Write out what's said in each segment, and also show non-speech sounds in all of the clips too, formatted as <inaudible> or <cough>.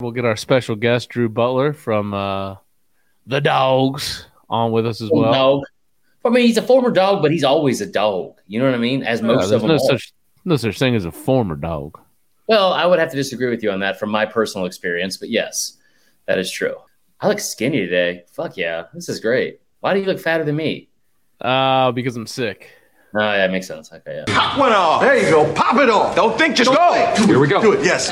We'll get our special guest, Drew Butler from uh, the Dogs, on with us as well. Dog. I mean, he's a former dog, but he's always a dog. You know what I mean? As Yeah, most there's of them. no are. such no such thing as a former dog. Well, I would have to disagree with you on that from my personal experience, but yes, that is true. I look skinny today. Fuck yeah, this is great. Why do you look fatter than me? Uh, because I'm sick. Oh, yeah, it makes sense. Okay, yeah. Pop one off. There you go. Pop it off. Don't think, just go. Here we go. Do it. Yes.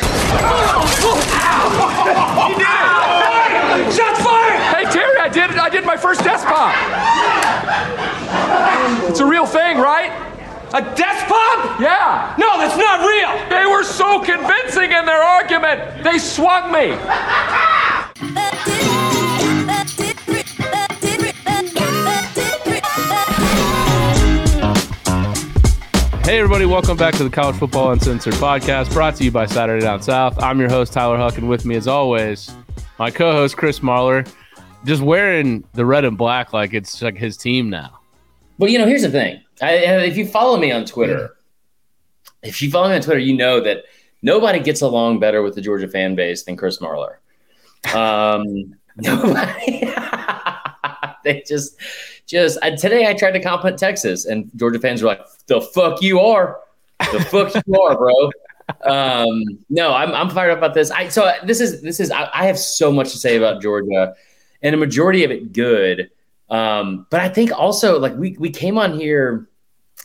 You did it. Shots fired! Hey Terry, I did I did my first desk pop. It's a real thing, right? A desk pop? Yeah. No, that's not real. They were so convincing in their argument. They swung me. Hey, everybody, welcome back to the College Football Uncensored podcast brought to you by Saturday Down South. I'm your host, Tyler Huck, and with me, as always, my co host, Chris Marler, just wearing the red and black like it's like his team now. Well, you know, here's the thing. I, if you follow me on Twitter, if you follow me on Twitter, you know that nobody gets along better with the Georgia fan base than Chris Marler. Um, <laughs> nobody. They just, just I, today I tried to compliment Texas, and Georgia fans were like, "The fuck you are, the fuck you are, bro." <laughs> Um, no, I'm I'm fired up about this. I so this is this is I, I have so much to say about Georgia, and a majority of it good. Um, but I think also like we we came on here,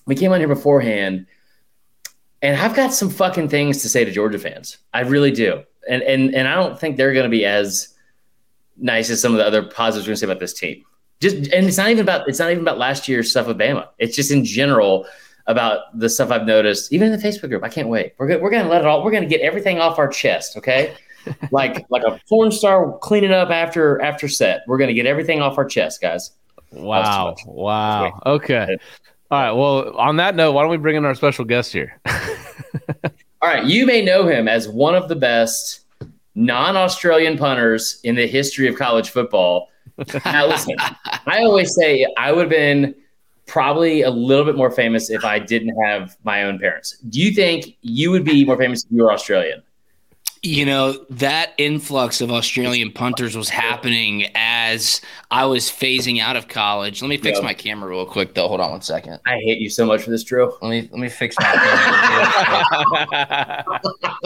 we came on here beforehand, and I've got some fucking things to say to Georgia fans. I really do, and and and I don't think they're going to be as nice as some of the other positives we're going to say about this team. Just and it's not even about it's not even about last year's stuff with Bama. It's just in general about the stuff I've noticed, even in the Facebook group. I can't wait. We're gonna, we're going to let it all. We're going to get everything off our chest. Okay. <laughs> like like a porn star cleaning up after after set. We're gonna get everything off our chest, guys. Wow. Wow. Okay. All right. Well, on that note, why don't we bring in our special guest here? <laughs> All right, you may know him as one of the best non-Australian punters in the history of college football. Now, listen, I always say I would have been probably a little bit more famous if I didn't have my own parents. Do you think you would be more famous if you were Australian? You know, that influx of Australian punters was happening as I was phasing out of college. Let me fix my camera real quick though. Hold on one second. I hate you so much for this, Drew. Let me let me fix my camera.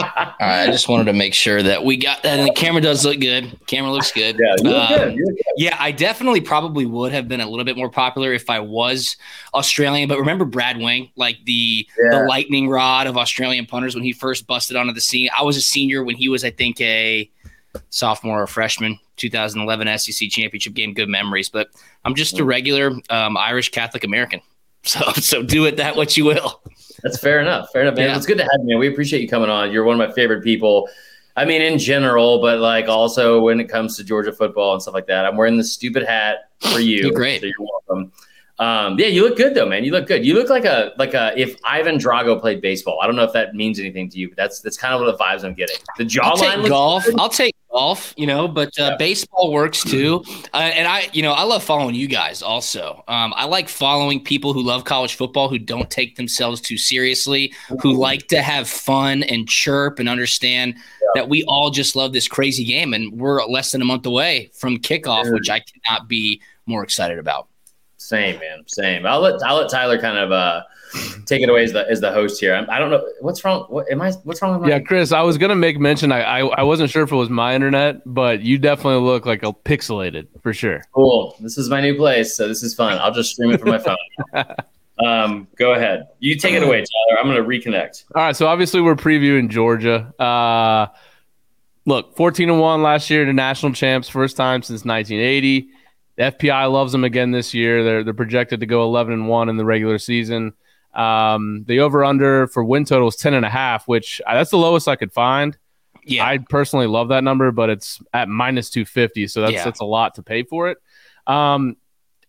<laughs> All right, I just wanted to make sure that we got that. and the camera does look good. Camera looks good. Yeah, you look Um, good. You look good. Yeah, I definitely probably would have been a little bit more popular if I was Australian. But remember Brad Wing, like the Yeah. the lightning rod of Australian punters when he first busted onto the scene. I was a senior when he was, I think, a sophomore or freshman. 2011 SEC championship game. Good memories, but I'm just a regular um, Irish Catholic American. <laughs> So so do it that what you will. That's fair enough. Fair enough, man. Yeah. It's good to have you. Man. We appreciate you coming on. You're one of my favorite people. I mean, in general, but like also when it comes to Georgia football and stuff like that. I'm wearing the stupid hat for you. You're great. So you're welcome. Um, yeah, you look good though, man. You look good. You look like a like a if Ivan Drago played baseball. I don't know if that means anything to you, but that's that's kind of what the vibes I'm getting. The I'll jawline take golf. good. I'll take golf, you know, but uh, Yeah. baseball works too. Uh, and I, you know, I love following you guys also. Um, I like following people who love college football, who don't take themselves too seriously, who like to have fun and chirp and understand that we all just love this crazy game. And we're less than a month away from kickoff, Dude. which I cannot be more excited about. Same, man. Same. I'll let I'll let Tyler kind of uh take it away as the as the host here. I'm, I don't know what's wrong. What am I? What's wrong with my? yeah, Chris, I was gonna make mention. I, I I wasn't sure if it was my internet, but you definitely look like a pixelated for sure. Cool. This is my new place, so this is fun. I'll just stream it from my phone. <laughs> um, go ahead. You take it away, Tyler. I'm going to reconnect. All right, so obviously we're previewing Georgia. Uh, look, 14 and 1 last year to national champs, first time since 1980. The FPI loves them again this year. They're they're projected to go 11 and 1 in the regular season. Um, the over under for win total is 10 and a half, which uh, that's the lowest I could find. Yeah. I personally love that number, but it's at minus 250, so that's Yeah. that's a lot to pay for it. Um,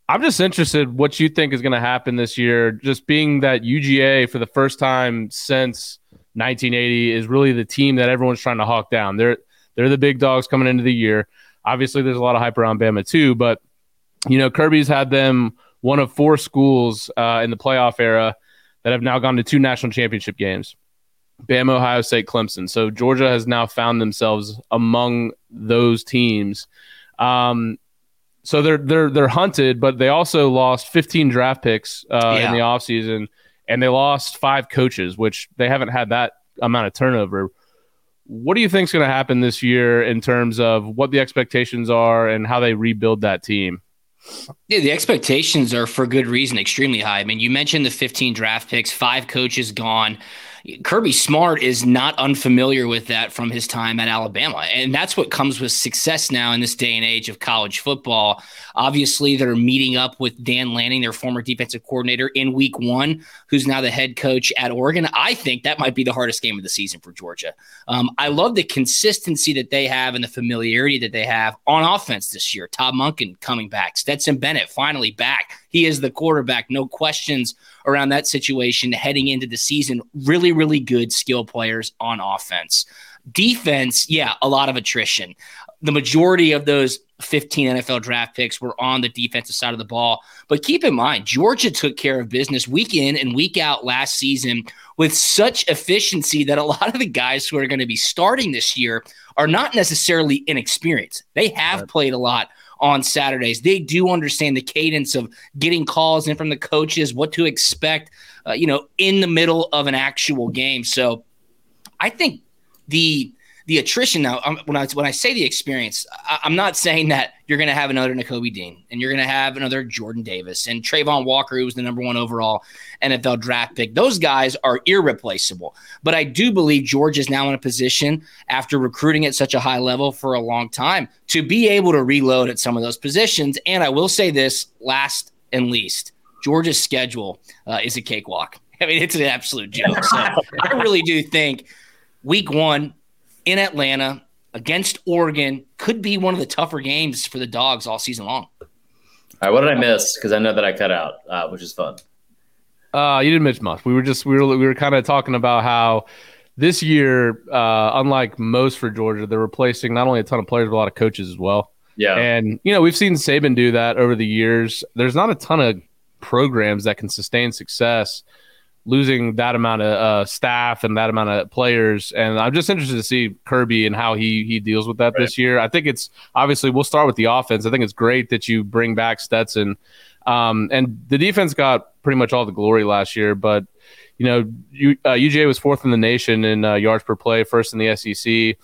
I'm just interested what you think is going to happen this year. Just being that UGA for the first time since 1980 is really the team that everyone's trying to hawk down. They're they're the big dogs coming into the year. Obviously, there's a lot of hype around Bama too, but you know Kirby's had them one of four schools uh, in the playoff era that have now gone to two national championship games. Bama, Ohio State, Clemson. So Georgia has now found themselves among those teams. Um, so they're they're they're hunted, but they also lost 15 draft picks uh, Yeah. in the offseason, and they lost five coaches, which they haven't had that amount of turnover. What do you think is going to happen this year in terms of what the expectations are and how they rebuild that team? Yeah, the expectations are for good reason extremely high. I mean, you mentioned the 15 draft picks, five coaches gone. Kirby Smart is not unfamiliar with that from his time at Alabama. And that's what comes with success now in this day and age of college football. Obviously, they're meeting up with Dan Lanning, their former defensive coordinator, in week one, who's now the head coach at Oregon. I think that might be the hardest game of the season for Georgia. Um, I love the consistency that they have and the familiarity that they have on offense this year. Todd Monken coming back, Stetson Bennett finally back. He is the quarterback, no questions around that situation heading into the season. Really, really good skill players on offense. Defense, yeah, a lot of attrition. The majority of those 15 NFL draft picks were on the defensive side of the ball. But keep in mind, Georgia took care of business week in and week out last season with such efficiency that a lot of the guys who are going to be starting this year are not necessarily inexperienced. They have played a lot on Saturdays. They do understand the cadence of getting calls in from the coaches, what to expect, uh, you know, in the middle of an actual game. So I think the the attrition now when I when I say the experience, I, I'm not saying that you're going to have another Nakobe Dean and you're going to have another Jordan Davis and Travon Walker, who was the number one overall NFL draft pick. Those guys are irreplaceable. But I do believe George is now in a position after recruiting at such a high level for a long time to be able to reload at some of those positions. And I will say this last and least, George's schedule uh, is a cakewalk. <laughs> I mean, it's an absolute joke. So I really do think week one in Atlanta against Oregon could be one of the tougher games for the dogs all season long. All right, what did I miss? Because I know that I cut out, uh, which is fun. Uh, you didn't miss much. We were just we were we were kind of talking about how this year, uh, unlike most for Georgia, they're replacing not only a ton of players but a lot of coaches as well. Yeah. And you know we've seen Saban do that over the years. There's not a ton of programs that can sustain success losing that amount of uh, staff and that amount of players. And I'm just interested to see Kirby and how he he deals with that Right. this year. I think it's obviously we'll start with the offense. I think it's great that you bring back Stetson. Um, and the defense got pretty much all the glory last year, but you know, U, uh, UGA was fourth in the nation in uh, yards per play, first in the SEC.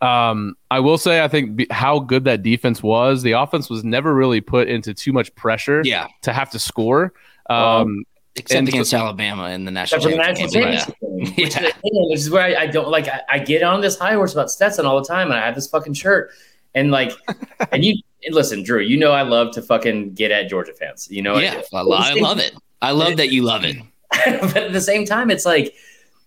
Um, I will say, I think be, how good that defense was. The offense was never really put into too much pressure Yeah, to have to score. Um, Um, except And against Alabama in the national Except the national championship. championship Yeah. game, which, is, which is where I, I don't like. I, I get on this high horse about Stetson all the time, and I have this fucking shirt, and like, <laughs> and you and listen, Drew. You know I love to fucking get at Georgia fans. You know, Yeah, I, lo- I love it. I love that you love it. <laughs> but at the same time, it's like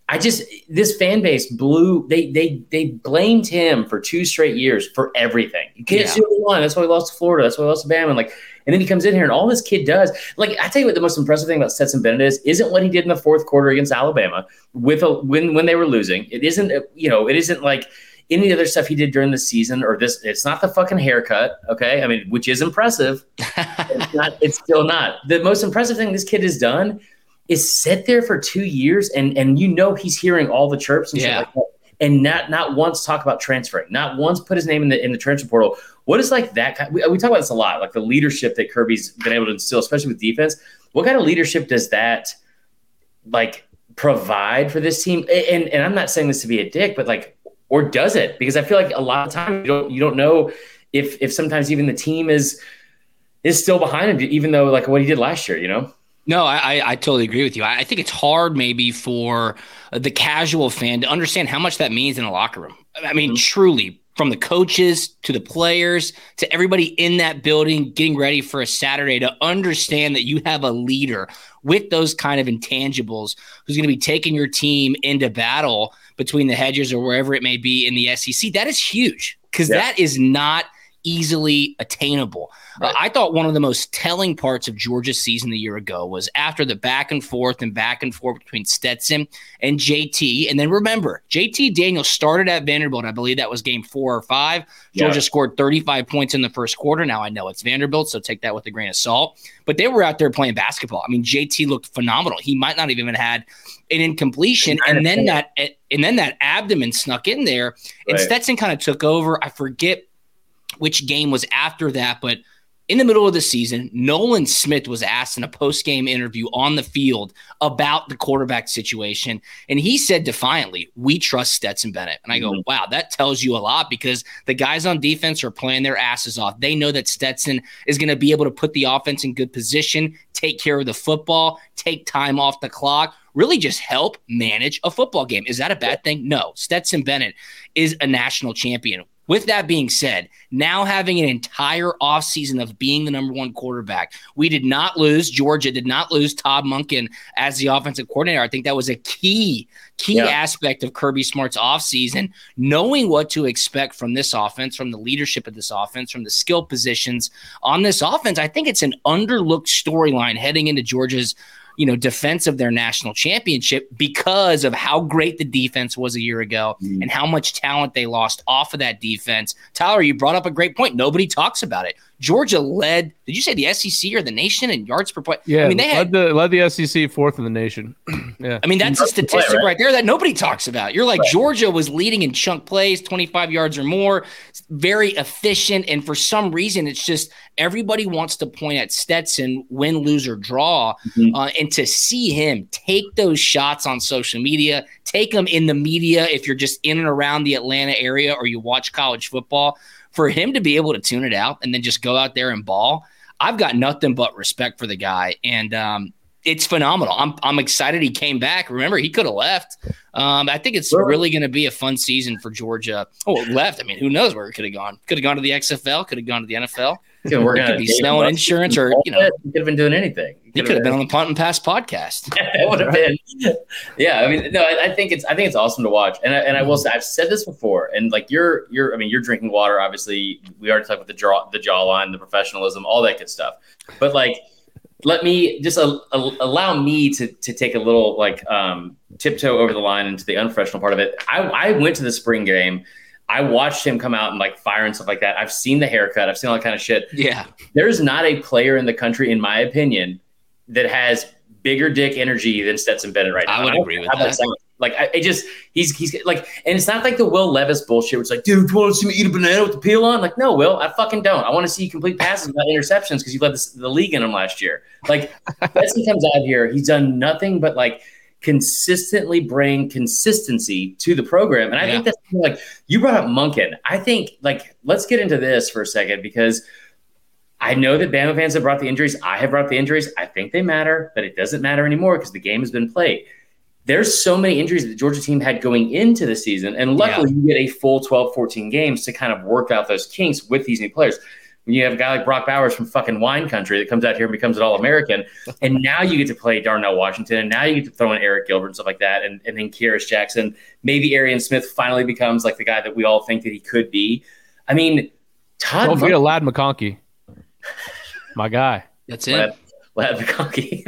I just this fan base blew. They they they blamed him for two straight years for everything. You can't Yeah. see what he won. That's why we lost to Florida. That's why we lost to Bama. And like, and then he comes in here and all this kid does. Like, I tell you what, the most impressive thing about Stetson Bennett is isn't what he did in the fourth quarter against Alabama with a when when they were losing. It isn't uh, you know it isn't like. Any other stuff he did during the season, or this, it's not the fucking haircut, okay? I mean, which is impressive. <laughs> it's not. It's still not. The most impressive thing this kid has done is sit there for two years and and you know he's hearing all the chirps and Yeah. shit like that, and not not once talk about transferring, not once put his name in the in the transfer portal. What is like that? Kind, we, we talk about this a lot, like the leadership that Kirby's been able to instill, especially with defense. What kind of leadership does that like provide for this team? And and I'm not saying this to be a dick, but like, or does it? Because I feel like a lot of times you don't you don't know if if sometimes even the team is is still behind him, even though like what he did last year, you know. No, I, I, totally agree with you. I, I think it's hard maybe for the casual fan to understand how much that means in a locker room. I mean, mm-hmm. truly, from the coaches to the players to everybody in that building getting ready for a Saturday to understand that you have a leader with those kind of intangibles who's going to be taking your team into battle between the hedges or wherever it may be in the SEC. That is huge because Yeah. that is not easily attainable. Right. Uh, I thought one of the most telling parts of Georgia's season a year ago was after the back and forth and back and forth between Stetson and JT. And then remember, JT Daniel started at Vanderbilt. I believe that was game four or five. Georgia yeah. scored 35 points in the first quarter. Now I know it's Vanderbilt, so take that with a grain of salt. But they were out there playing basketball. I mean, JT looked phenomenal. He might not even have had an incompletion, and then that and then that abdomen snuck in there, and right. Stetson kind of took over. I forget which game was after that, but in the middle of the season, Nolan Smith was asked in a post game interview on the field about the quarterback situation. And he said defiantly, We trust Stetson Bennett. And I go, mm-hmm. Wow, that tells you a lot because the guys on defense are playing their asses off. They know that Stetson is going to be able to put the offense in good position, take care of the football, take time off the clock, really just help manage a football game. Is that a bad thing? No. Stetson Bennett is a national champion. With that being said, now having an entire offseason of being the number one quarterback, we did not lose. Georgia did not lose Todd Monken as the offensive coordinator. I think that was a key, key yeah. aspect of Kirby Smart's offseason, knowing what to expect from this offense, from the leadership of this offense, from the skill positions on this offense. I think it's an underlooked storyline heading into Georgia's you know, defense of their national championship because of how great the defense was a year ago mm. and how much talent they lost off of that defense. Tyler, you brought up a great point. Nobody talks about it. Georgia led. Did you say the SEC or the nation in yards per play? Yeah, I mean they led had, the led the SEC fourth in the nation. <clears throat> yeah, I mean that's a statistic play, right? right? there that nobody talks about. You're like right. Georgia was leading in chunk plays, 25 yards or more, very efficient, and for some reason it's just everybody wants to point at Stetson, win, lose or draw, mm-hmm. uh, and to see him take those shots on social media, take them in the media if you're just in and around the Atlanta area or you watch college football for him to be able to tune it out and then just go out there and ball, I've got nothing but respect for the guy. And um, it's phenomenal. I'm I'm excited he came back. Remember, he could have left. Um, I think it's really going to be a fun season for Georgia. Oh, left. I mean, who knows where it could have gone? Could have gone to the XFL. Could have gone to the NFL. Yeah, we're going to be selling insurance, or you know, he could have been doing anything. He could have been on the Punt and Pass podcast. it would have been. Yeah, I mean, no, I, I, think it's I think it's awesome to watch, and I, and I will say I've said this before, and like you're you're I mean you're drinking water. Obviously, we already talked about the jaw the jawline, the professionalism, all that good stuff. But like let me just uh, allow me to to take a little like um, tiptoe over the line into the unprofessional part of it. I, I went to the spring game. I watched him come out and like fire and stuff like that. I've seen the haircut. I've seen all that kind of shit. Yeah. There's not a player in the country, in my opinion, that has bigger dick energy than Stetson Bennett right now. I would I agree with that. that like I, I, just he's he's like, and it's not like the Will Levis bullshit. It's like, dude, do you want to see me eat a banana with the peel on? Like, no, Will, I fucking don't. I want to see you complete passes without interceptions because you led the, the league in them last year. Like, <laughs> he comes out here, he's done nothing but like consistently bring consistency to the program, and I yeah. think that's like you brought up Monken. I think like let's get into this for a second because. I know that Bama fans have brought the injuries. I have brought the injuries. I think they matter, but it doesn't matter anymore because the game has been played there's so many injuries that the Georgia team had going into the season. And luckily, yeah. you get a full 12, 14 games to kind of work out those kinks with these new players. When you have a guy like Brock Bowers from fucking wine country that comes out here and becomes an All American, <laughs> and now you get to play Darnell Washington, and now you get to throw in Arik Gilbert and stuff like that, and, and then Kearis Jackson. Maybe Arian Smith finally becomes like the guy that we all think that he could be. I mean, Todd. Don't forget Ladd McConkey. My guy. That's it. Ladd McConkey.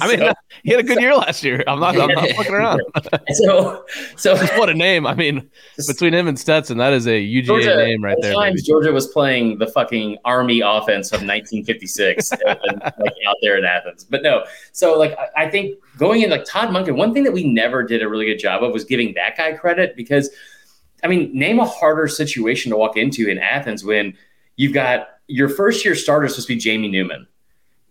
I mean, so, <laughs> he had a good year last year. I'm not, I'm not <laughs> fucking around. <laughs> so, so what a name. I mean, between him and Stetson, that is a UGA Georgia, name right there. Times baby. Georgia was playing the fucking Army offense of 1956, and, like out there in Athens. But no, so like I, I think going in like Todd Monken, one thing that we never did a really good job of was giving that guy credit because, I mean, name a harder situation to walk into in Athens when you've got your first year starter is supposed to be Jamie Newman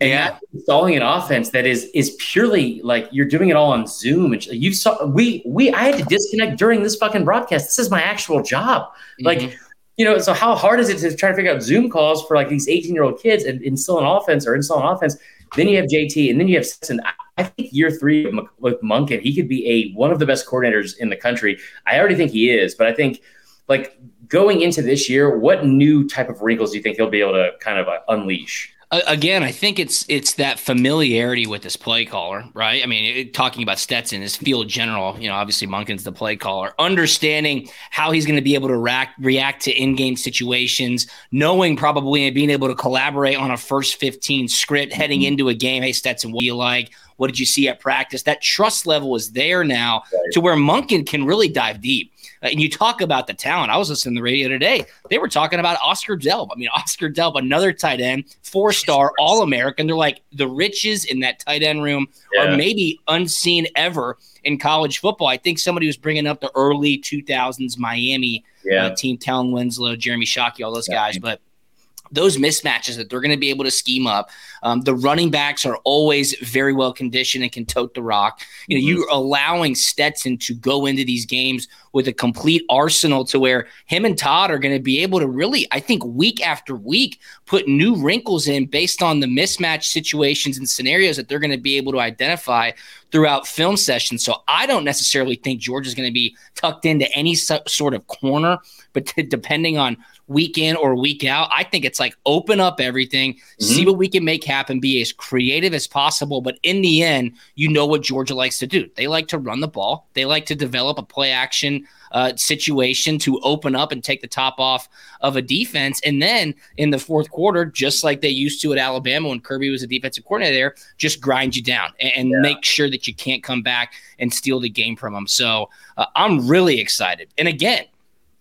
and yeah. installing an offense that is is purely like you're doing it all on Zoom and you saw we we I had to disconnect during this fucking broadcast. This is my actual job. Mm-hmm. Like you know, so how hard is it to try to figure out Zoom calls for like these 18 year old kids and install an offense or install an offense? Then you have JT, and then you have Stetson. I think year three with Monken, he could be a one of the best coordinators in the country. I already think he is, but I think like going into this year, what new type of wrinkles do you think he'll be able to kind of uh, unleash? again, I think it's it's that familiarity with this play caller, right? I mean, it, talking about Stetson, his field general, you know, obviously Monken's the play caller, understanding how he's going to be able to react react to in-game situations, knowing probably and being able to collaborate on a first 15 script heading mm-hmm. into a game. Hey, Stetson, what do you like? What did you see at practice? That trust level is there now right. to where Monken can really dive deep. Uh, and you talk about the talent. I was listening to the radio today. They were talking about Oscar Delp. I mean, <laughs> Oscar Delp, another tight end, four star, all American. They're like the riches in that tight end room yeah. are maybe unseen ever in college football. I think somebody was bringing up the early 2000s Miami yeah. uh, team, Kellen Winslow, Jeremy Shockey, all those yeah. guys. But those mismatches that they're going to be able to scheme up. Um, the running backs are always very well conditioned and can tote the rock. You know, mm-hmm. you're allowing Stetson to go into these games with a complete arsenal to where him and Todd are going to be able to really, I think, week after week, put new wrinkles in based on the mismatch situations and scenarios that they're going to be able to identify throughout film sessions. So I don't necessarily think George is going to be tucked into any sort of corner, but t- <laughs> depending on week in or week out. I think it's like open up everything, mm-hmm. see what we can make happen, be as creative as possible. But in the end, you know what Georgia likes to do. They like to run the ball, they like to develop a play action uh, situation to open up and take the top off of a defense. And then in the fourth quarter, just like they used to at Alabama when Kirby was a defensive coordinator there, just grind you down and, and yeah. make sure that you can't come back and steal the game from them. So uh, I'm really excited. And again,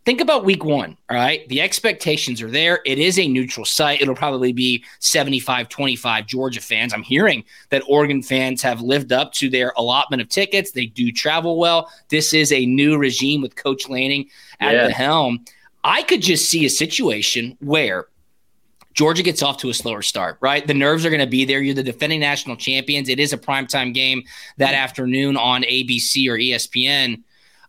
think about week one. All right. The expectations are there. It is a neutral site. It'll probably be 75 25 Georgia fans. I'm hearing that Oregon fans have lived up to their allotment of tickets. They do travel well. This is a new regime with Coach Lanning at yeah. the helm. I could just see a situation where Georgia gets off to a slower start, right? The nerves are going to be there. You're the defending national champions. It is a primetime game that afternoon on ABC or ESPN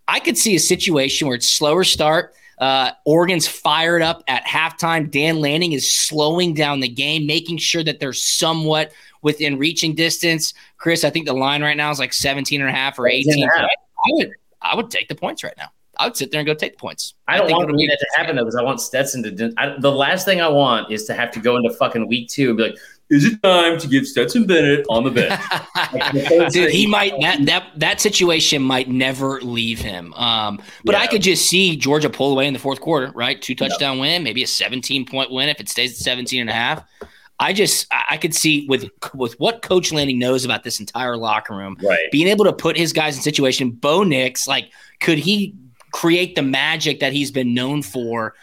I could see a situation where it's slower start. Uh, Oregon's fired up at halftime. Dan Lanning is slowing down the game, making sure that they're somewhat within reaching distance. Chris, I think the line right now is like 17 and a half or 18. I would I would take the points right now. I would sit there and go take the points. I don't I want that to happen though, because I want Stetson to. I, the last thing I want is to have to go into fucking week two and be like, is it time to give Stetson Bennett on the bench? <laughs> Dude, he might that that that situation might never leave him. Um, but yeah. I could just see Georgia pull away in the fourth quarter, right? Two touchdown win, maybe a 17 point win if it stays at 17 and a half. I just I could see with with what Coach Lanning knows about this entire locker room, right. being able to put his guys in situation. Bo Nix, like, could he create the magic that he's been known for?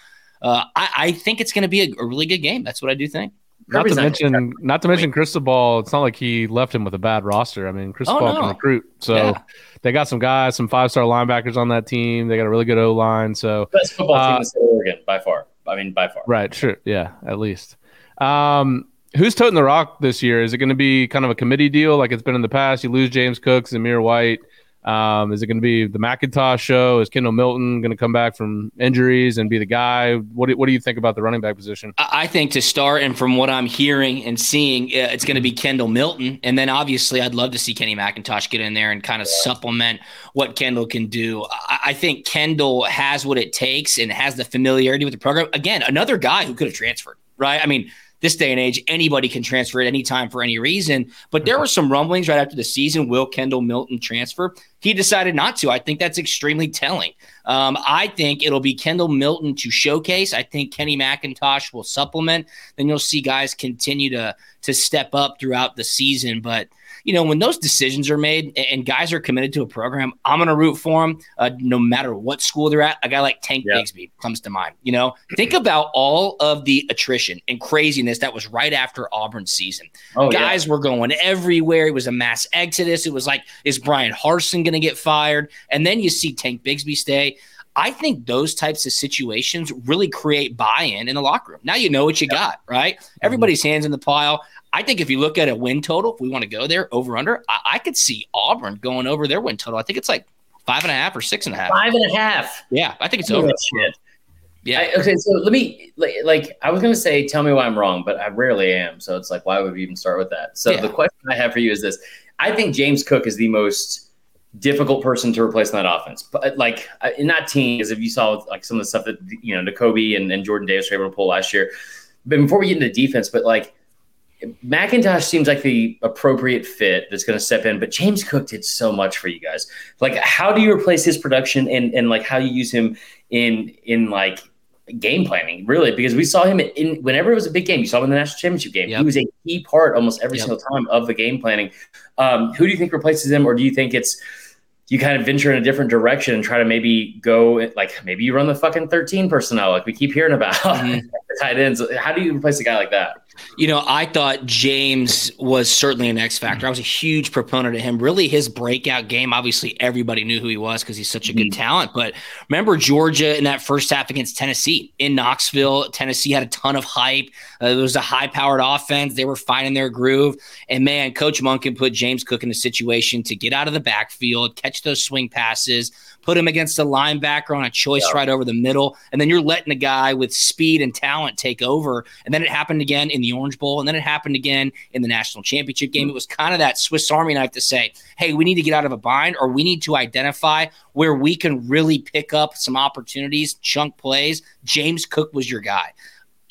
Uh, I, I, think it's going to be a, a really good game. That's what I do think. Not to mention, not to mention Cristobal. It's not like he left him with a bad roster. I mean, Cristobal oh, no. can recruit, so yeah. they got some guys, some five star linebackers on that team. They got a really good O line. So best football uh, team in Oregon by far. I mean, by far. Right. Sure. Yeah. At least. Um, who's toting the rock this year? Is it going to be kind of a committee deal like it's been in the past? You lose James Cooks, Zamir White. Um, is it going to be the McIntosh show? Is Kendall Milton going to come back from injuries and be the guy? What do, what do you think about the running back position? I think to start, and from what I'm hearing and seeing, uh, it's going to be Kendall Milton. And then obviously, I'd love to see Kenny McIntosh get in there and kind of supplement what Kendall can do. I think Kendall has what it takes and has the familiarity with the program. Again, another guy who could have transferred, right? I mean, this day and age, anybody can transfer at any time for any reason. But there were some rumblings right after the season. Will Kendall Milton transfer? He decided not to. I think that's extremely telling. Um, I think it'll be Kendall Milton to showcase. I think Kenny McIntosh will supplement. Then you'll see guys continue to to step up throughout the season. But you know, when those decisions are made and guys are committed to a program, I'm going to root for them uh, no matter what school they're at. A guy like Tank yeah. Bigsby comes to mind. You know, think about all of the attrition and craziness that was right after Auburn's season. Oh, guys yeah. were going everywhere. It was a mass exodus. It was like, is Bryan Harsin going to get fired? And then you see Tank Bigsby stay. I think those types of situations really create buy-in in the locker room. Now you know what you got, right? Mm-hmm. Everybody's hands in the pile. I think if you look at a win total, if we want to go there over under, I, I, could see Auburn going over their win total. I think it's like five and a half or six and a half. Five and a half. Yeah, I think it's over. Shit. Yeah. I, okay, so let me like, like I was gonna say, tell me why I'm wrong, but I rarely am. So it's like, why would we even start with that? So yeah. the question I have for you is this: I think James Cook is the most difficult person to replace in that offense. But uh, like uh, in that team, because if you saw like some of the stuff that you know, Nakobe and, and Jordan Davis were able to pull last year. But before we get into defense, but like McIntosh seems like the appropriate fit that's going to step in, but James Cook did so much for you guys. Like, how do you replace his production and and like how you use him in in like game planning, really? Because we saw him in whenever it was a big game. You saw him in the national championship game. Yep. He was a key part almost every yep. single time of the game planning. Um, who do you think replaces him, or do you think it's you kind of venture in a different direction and try to maybe go like maybe you run the fucking 13 personnel like we keep hearing about mm-hmm. <laughs> tight ends. How do you replace a guy like that? You know, I thought James was certainly an X factor. I was a huge proponent of him. Really, his breakout game, obviously, everybody knew who he was because he's such a good mm-hmm. talent. But remember Georgia in that first half against Tennessee in Knoxville? Tennessee had a ton of hype. Uh, it was a high powered offense. They were finding their groove. And man, Coach Monken put James Cook in a situation to get out of the backfield, catch those swing passes put him against a linebacker on a choice yeah. right over the middle, and then you're letting a guy with speed and talent take over. And then it happened again in the Orange Bowl, and then it happened again in the national championship game. Mm-hmm. It was kind of that Swiss Army knife to say, hey, we need to get out of a bind, or we need to identify where we can really pick up some opportunities, chunk plays. James Cook was your guy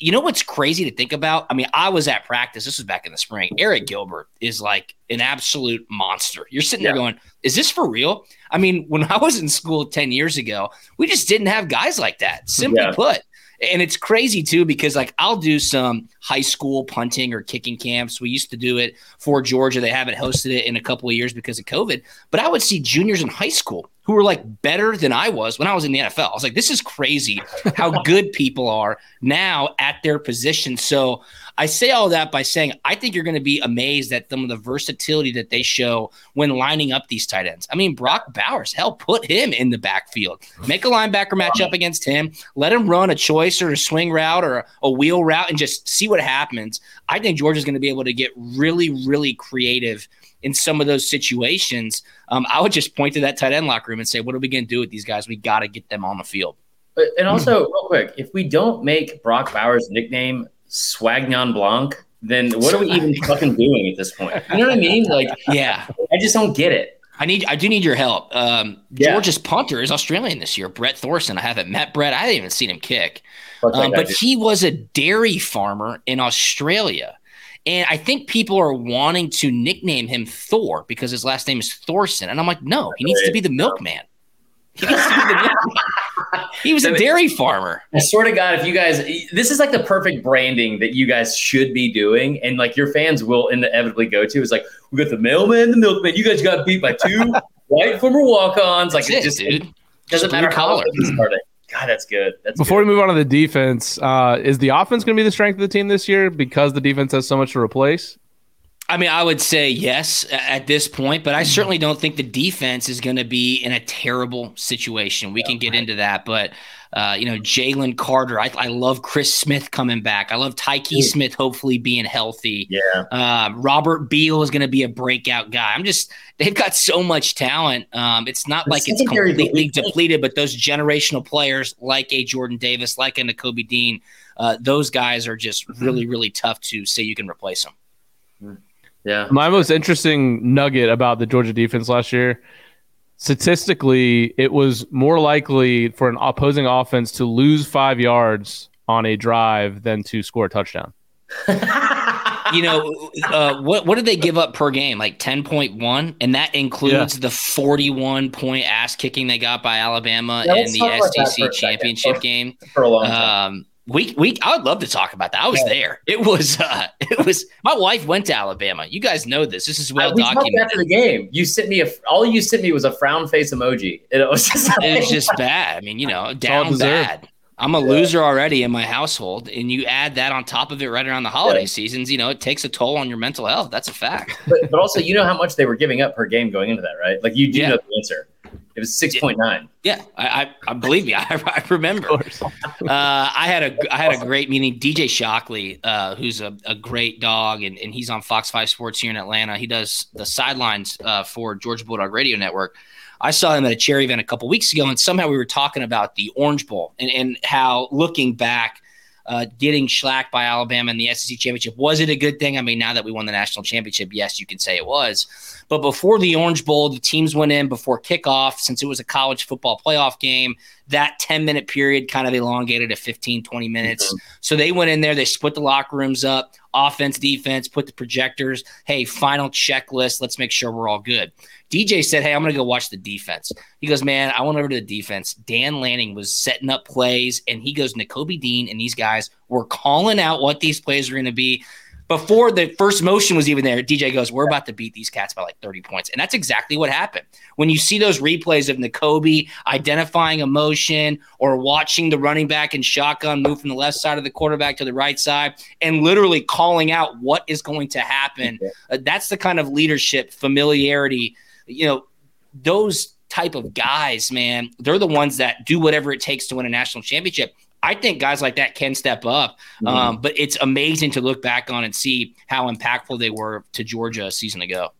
you know what's crazy to think about? I mean, I was at practice. This was back in the spring. Arik Gilbert is like an absolute monster. You're sitting yeah. there going, is this for real? I mean, when I was in school 10 years ago, we just didn't have guys like that, simply yeah. put. And it's crazy too because like I'll do some high school punting or kicking camps. We used to do it for Georgia. They haven't hosted it in a couple of years because of COVID. But I would see juniors in high school who were like better than I was when I was in the NFL. I was like, this is crazy how <laughs> good people are now at their position. So I say all that by saying I think you're going to be amazed at some of the versatility that they show when lining up these tight ends. I mean, Brock Bowers, hell, put him in the backfield, make a linebacker match up against him, let him run a choice or a swing route or a wheel route, and just see what happens. I think Georgia's going to be able to get really, really creative in some of those situations. Um, I would just point to that tight end locker room and say, "What are we going to do with these guys? We got to get them on the field." And also, real quick, if we don't make Brock Bowers' nickname Swagnon Blanc, then what are we even <laughs> fucking doing at this point? You know what I mean? Like, yeah, I just don't get it. I need, I do need your help. Um, yeah. Georgia's punter is Australian this year, Brett Thorson. I haven't met Brett. I haven't even seen him kick, um, but he was a dairy farmer in Australia. And I think people are wanting to nickname him Thor because his last name is Thorson. And I'm like, no, he needs to be the milkman. He needs to be the milkman. <laughs> <laughs> He was a dairy farmer. I swear to God, if you guys, this is like the perfect branding that you guys should be doing, and like your fans will inevitably go to. Is like we got the mailman, the milkman. You guys got beat by two <laughs> white former walk-ons. Like it, just dude. It doesn't matter how started. God, that's good. That's Before good. we move on to the defense, uh, is the offense going to be the strength of the team this year because the defense has so much to replace? I mean, I would say yes at this point, but I certainly don't think the defense is going to be in a terrible situation. We can get into that, but uh, you know, Jalen Carter. I, I, love Chris Smith coming back. I love Tykee Smith hopefully being healthy. Yeah. Uh, Robert Beal is going to be a breakout guy. I'm just they've got so much talent. Um, it's not the like it's completely depleted, but those generational players like a Jordan Davis, like a Nakobe Dean, uh, those guys are just really really tough to say you can replace them. Yeah. My most interesting nugget about the Georgia defense last year statistically, it was more likely for an opposing offense to lose five yards on a drive than to score a touchdown. <laughs> you know, uh, what what did they give up per game? Like ten point one, and that includes yeah. the forty one point ass kicking they got by Alabama yeah, in the SEC championship for, game. For a long time. Um, we we I would love to talk about that. I was yeah. there. It was uh <laughs> it was my wife went to Alabama. You guys know this. This is well documented. After the game, you sent me a all you sent me was a frown face emoji. <laughs> It was just like, it was just bad. I mean, you know, down bad. I'm a yeah. loser already in my household, and you add that on top of it right around the holiday yeah. seasons. You know, it takes a toll on your mental health. That's a fact. But, but also, you know how much they were giving up per game going into that, right? Like you do know the answer. It was six point nine. Yeah, I, I, I, believe me. <laughs> I, I remember. Uh, I had a <laughs> I had a great meeting. DJ Shockley, uh, who's a, a great dog, and, and he's on Fox Five Sports here in Atlanta. He does the sidelines uh, for Georgia Bulldog Radio Network. I saw him at a charity event a couple weeks ago, and somehow we were talking about the Orange Bowl and, and how looking back, uh, getting slacked by Alabama in the SEC championship was it a good thing? I mean, now that we won the national championship, yes, you can say it was. But before the Orange Bowl, the teams went in before kickoff, since it was a college football playoff game. that 10 minute period kind of elongated to 15, 20 minutes. Mm-hmm. So they went in there, they split the locker rooms up, offense, defense, put the projectors. Hey, final checklist. Let's make sure we're all good. DJ said, Hey, I'm going to go watch the defense. He goes, Man, I went over to the defense. Dan Lanning was setting up plays, and he goes, Nakobe Dean and these guys were calling out what these plays were going to be before the first motion was even there, DJ goes, We're about to beat these cats by like 30 points. And that's exactly what happened. When you see those replays of Nakobe identifying a motion or watching the running back and shotgun move from the left side of the quarterback to the right side and literally calling out what is going to happen, uh, that's the kind of leadership, familiarity, you know, those type of guys, man, they're the ones that do whatever it takes to win a national championship. I think guys like that can step up. Mm-hmm. Um, but it's amazing to look back on and see how impactful they were to Georgia a season ago.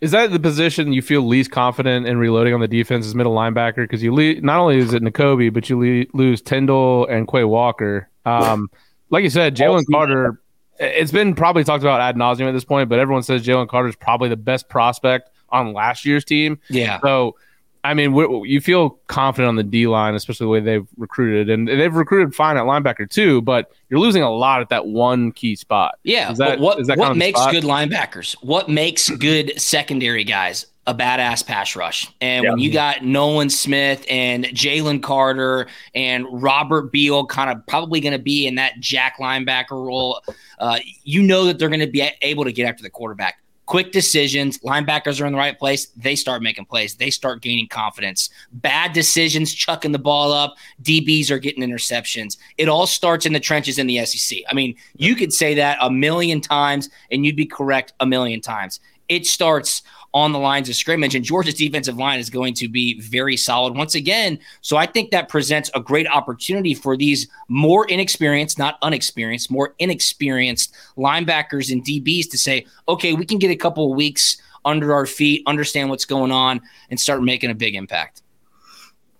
Is that the position you feel least confident in reloading on the defense as middle linebacker? Because you le- not only is it Nakobe, but you le- lose Tindall and Quay Walker. Um, <sighs> like you said, Jalen Carter. It's been probably talked about ad nauseum at this point, but everyone says Jalen Carter is probably the best prospect on last year's team. Yeah. So I mean, you feel confident on the D line, especially the way they've recruited, and they've recruited fine at linebacker too. But you're losing a lot at that one key spot. Yeah, that, what, what makes good linebackers? What makes good secondary guys? A badass pass rush, and yeah. when you got Nolan Smith and Jalen Carter and Robert Beal, kind of probably going to be in that jack linebacker role, uh, you know that they're going to be able to get after the quarterback quick decisions. Linebackers are in the right place. They start making plays. They start gaining confidence. Bad decisions, chucking the ball up. DBs are getting interceptions. It all starts in the trenches in the SEC. I mean, you could say that a million times and you'd be correct a million times. It starts on the lines of scrimmage. And Georgia's defensive line is going to be very solid once again. So I think that presents a great opportunity for these more inexperienced, not unexperienced, more inexperienced linebackers and DBs to say, okay, we can get a couple of weeks under our feet, understand what's going on, and start making a big impact.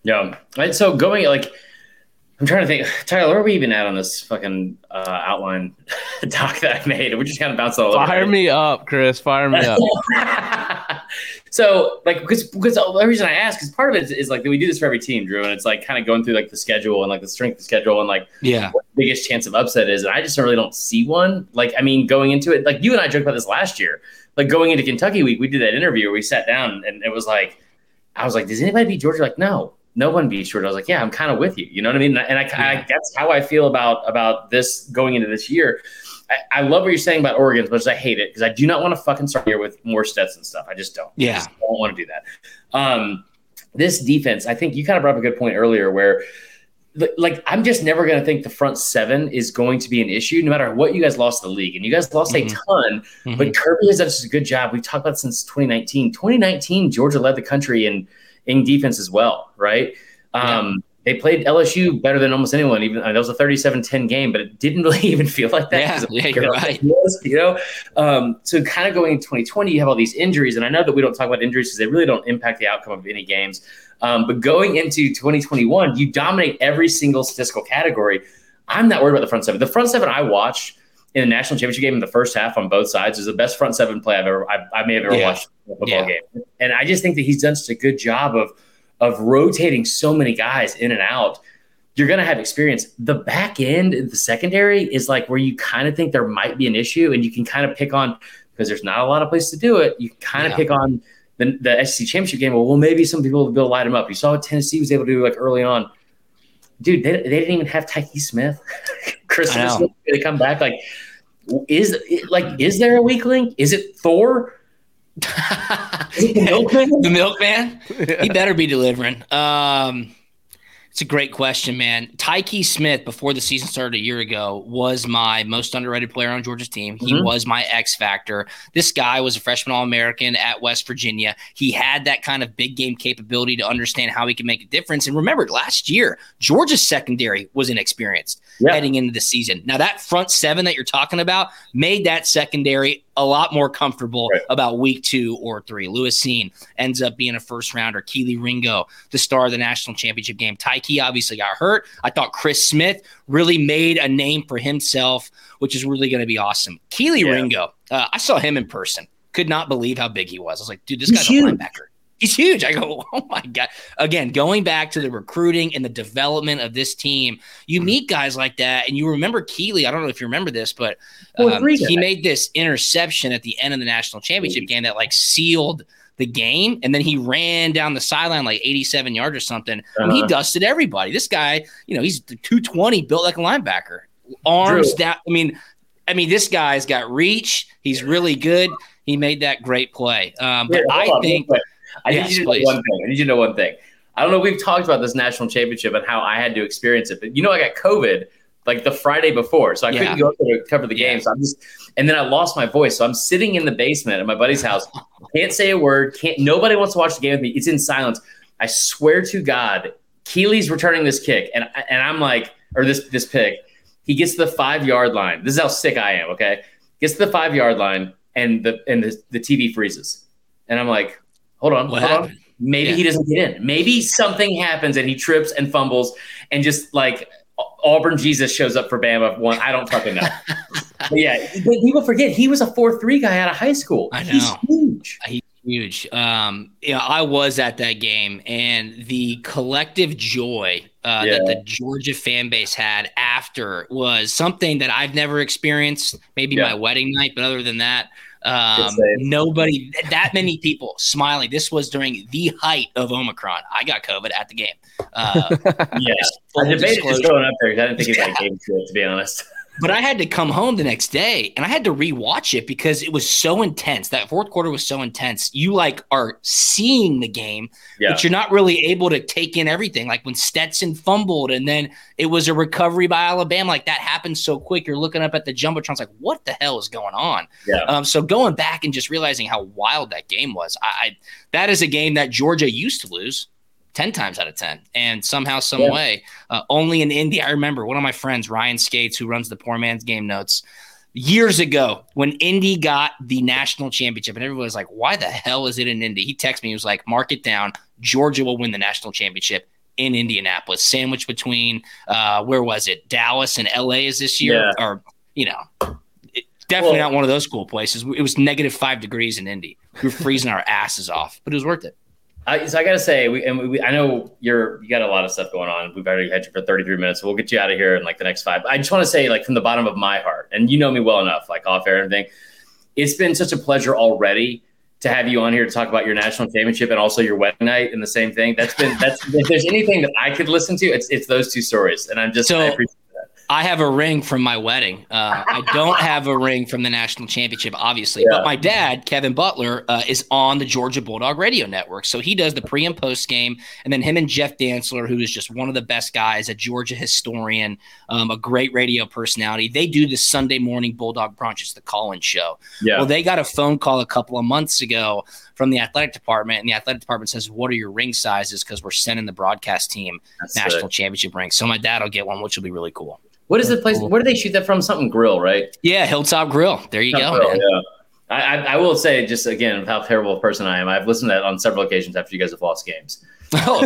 Yeah. And so going like I'm trying to think, Tyler, where are we even at on this fucking uh, outline <laughs> talk that I made? We're just kind of bounced all over. Fire me up, Chris. Fire me up. <laughs> so, like, because because the reason I ask is part of it is, is, like we do this for every team, Drew, and it's like kind of going through like the schedule and like the strength of schedule and like yeah, what the biggest chance of upset is, and I just really don't see one. Like, I mean, going into it, like you and I joked about this last year. Like going into Kentucky week, we did that interview where we sat down and it was like, I was like, does anybody beat Georgia? Like, no no one beats Georgia. I was like, yeah, I'm kind of with you. You know what I mean? And I, yeah. I, that's how I feel about about this going into this year. I, I love what you're saying about Oregon, but I hate it because I do not want to fucking start here with more stats and stuff. I just don't. Yeah, I just don't want to do that. Um, this defense, I think you kind of brought up a good point earlier where like I'm just never going to think the front seven is going to be an issue, no matter what you guys lost the league, and you guys lost mm-hmm. a ton. Mm-hmm. But Kirby has done such a good job. We've talked about since 2019. 2019, Georgia led the country in in defense as well, right? Um, They played LSU better than almost anyone. Even that was a 37-10 game, but it didn't <laughs> really even feel like that. Yeah, yeah you're right. Was, <laughs> you know, um, so kind of going into 2020, you have all these injuries, and I know that we don't talk about injuries because they really don't impact the outcome of any games. Um, but going into 2021, you dominate every single statistical category. I'm not worried about the front seven. The front seven I watched in the national championship game in the first half on both sides is the best front seven play I've ever I, I may have ever yeah. watched a football yeah. game. And I just think that he's done such a good job of of rotating so many guys in and out. You're going to have experience. The back end, the secondary is like where you kind of think there might be an issue, and you can kind of pick on because there's not a lot of place to do it. You kind of yeah. pick on the, the SEC championship game. Well, well, maybe some people will be able to light them up. You saw what Tennessee was able to do like early on. Dude, they, they didn't even have Tyke Smith. <laughs> Chris Smith, they come back like is like is there a weak link? Is it Thor? <laughs> the milkman? the <laughs> milkman? He better be delivering. Um, it's a great question, man. Tyke Smith, before the season started a year ago, was my most underrated player on Georgia's team. He mm-hmm. was my X factor. This guy was a freshman All American at West Virginia. He had that kind of big game capability to understand how he could make a difference. And remember, last year, Georgia's secondary was inexperienced yeah. heading into the season. Now, that front seven that you're talking about made that secondary a lot more comfortable right. about week two or three. Lewis Cine ends up being a first rounder. Kelee Ringo, the star of the national championship game. Tykee obviously got hurt. I thought Chris Smith really made a name for himself, which is really going to be awesome. Kelee yeah. Ringo, uh, I saw him in person. Could not believe how big he was. I was like, dude, this He's guy's huge. a linebacker. He's huge. I go, <laughs> oh my god! Again, going back to the recruiting and the development of this team, you meet guys like that, and you remember Kelee. I don't know if you remember this, but um, he made this interception at the end of the national championship game that like sealed the game, and then he ran down the sideline like 87 yards or something. Uh-huh. And he dusted everybody. This guy, you know, he's 220, built like a linebacker, arms down. I mean, I mean, this guy's got reach. He's really good. He made that great play. Um, but I on, think I yes, need you to know one thing. I need you to know one thing. I don't know. We've talked about this national championship and how I had to experience it, but you know, I got COVID like the Friday before, so I yeah. couldn't go up there to cover the game. So I'm just, and then I lost my voice, so I'm sitting in the basement at my buddy's house, can't say a word, can't. Nobody wants to watch the game with me. It's in silence. I swear to God, Kelee's returning this kick, and and I'm like, or this this pick. He gets to the five yard line. This is how sick I am. Okay, gets to the five yard line, and the and the, the TV freezes, and I'm like, hold on, what hold happened? on. Maybe yeah. he doesn't get in. Maybe something happens and he trips and fumbles and just like Auburn Jesus shows up for Bama one. I don't fucking know. <laughs> yeah, people forget he was a four three guy out of high school. I know. He's huge. He's huge. Um, know, I was at that game, and the collective joy uh, yeah. that the Georgia fan base had after was something that I've never experienced. Maybe yeah. my wedding night, but other than that, um, nobody, that many people smiling. This was during the height of Omicron. I got COVID at the game. Uh, <laughs> yeah, I debated just going up there because I didn't think it was that <laughs> game to, it, to be honest. But I had to come home the next day and I had to rewatch it because it was so intense. That fourth quarter was so intense. You like are seeing the game, yeah. but you're not really able to take in everything. Like when Stetson fumbled and then it was a recovery by Alabama. Like that happened so quick. You're looking up at the jumbotron. It's like, what the hell is going on? Yeah. Um, so going back and just realizing how wild that game was, I, I that is a game that Georgia used to lose. 10 times out of 10 and somehow some yeah. way uh, only in Indy i remember one of my friends ryan skates who runs the poor man's game notes years ago when indy got the national championship and everyone was like why the hell is it in indy? He texted me he was like mark it down. Georgia will win the national championship in indianapolis. Sandwiched between uh, where was it? Dallas and la is this year yeah. or you know definitely well, not one of those cool places. It was negative five degrees in indy. We were freezing our asses off but it was worth it I, so I got to say, we, and we, I know you're you got a lot of stuff going on. We've already had you for 33 minutes, so we'll get you out of here in like the next five. I just want to say, like from the bottom of my heart, and you know me well enough, like off air and everything. It's been such a pleasure already to have you on here to talk about your national championship and also your wedding night and the same thing. That's been that's if there's anything that I could listen to, it's it's those two stories, and I'm just so, I appreciate I have a ring from my wedding. Uh, I don't have a ring from the national championship, obviously, yeah. but my dad, Kevin Butler, uh, is on the Georgia Bulldog Radio Network. So he does the pre and post game. And then him and Jeff Dantzler, who is just one of the best guys, a Georgia historian, um, a great radio personality, they do the Sunday morning Bulldog brunch. It's the call in show. Yeah. Well, they got a phone call a couple of months ago from the athletic department, and the athletic department says, "What are your ring sizes?" Because we're sending the broadcast team That's national sick. championship rings. So my dad will get one, which will be really cool. What is the place? Where do they shoot that from? Something grill, right? Yeah, Hilltop Grill. There you go. Grill, yeah. I, I, I, will say, just again, how terrible a person I am. I've listened to that on several occasions after you guys have lost games. <laughs> oh,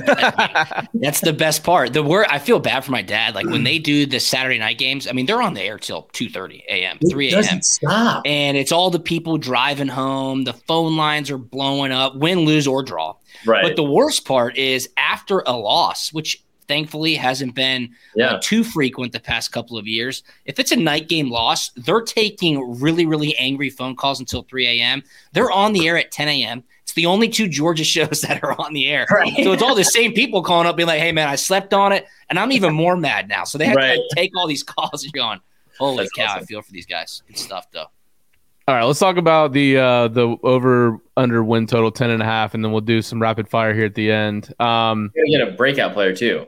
that's the best part. The word I feel bad for my dad. Like when they do the Saturday night games. I mean, they're on the air till two thirty a.m., three a.m. Stop. And it's all the people driving home. The phone lines are blowing up, win, lose, or draw. Right. But the worst part is after a loss, which thankfully hasn't been uh, yeah. uh, too frequent the past couple of years. If it's a night game loss, they're taking really, really angry phone calls until 3 a.m. They're on the air at 10 a.m. It's the only two Georgia <laughs> shows that are on the air. Right. So it's all the same people calling up, being like, hey, man, I slept on it. And I'm even more mad now. So they have right. to take all these calls and going, holy That's cow, awesome. I feel for these guys. Good stuff, though. All right, let's talk about the uh, the over under win total ten and a half, and then we'll do some rapid fire here at the end. Um, you get a breakout player too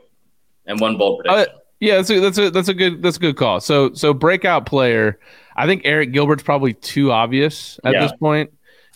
and one bold prediction. Uh, yeah, that's a, that's a that's a good that's a good call. So so breakout player, I think Arik Gilbert's probably too obvious at yeah. this point.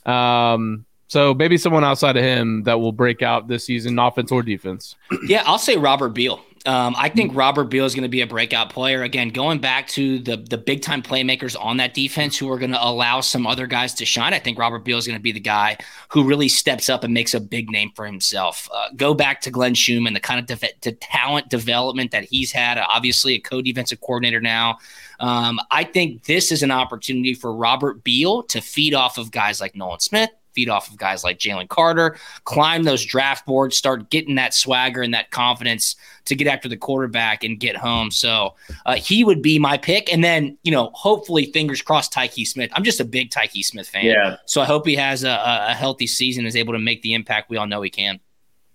Um, so maybe someone outside of him that will break out this season, offense or defense. Yeah, I'll say Robert Beal. Um, I think Robert Beal is going to be a breakout player. Again, going back to the the big time playmakers on that defense who are going to allow some other guys to shine. I think Robert Beal is going to be the guy who really steps up and makes a big name for himself. Uh, go back to Glenn Schumann, the kind of de- talent development that he's had. Obviously, a co defensive coordinator now. Um, I think this is an opportunity for Robert Beal to feed off of guys like Nolan Smith, feed off of guys like Jalen Carter, climb those draft boards, start getting that swagger and that confidence to get after the quarterback and get home. So uh, he would be my pick. And then, you know, hopefully, fingers crossed, Tykee Smith. I'm just a big Tykee Smith fan. Yeah. So I hope he has a, a healthy season, is able to make the impact we all know he can.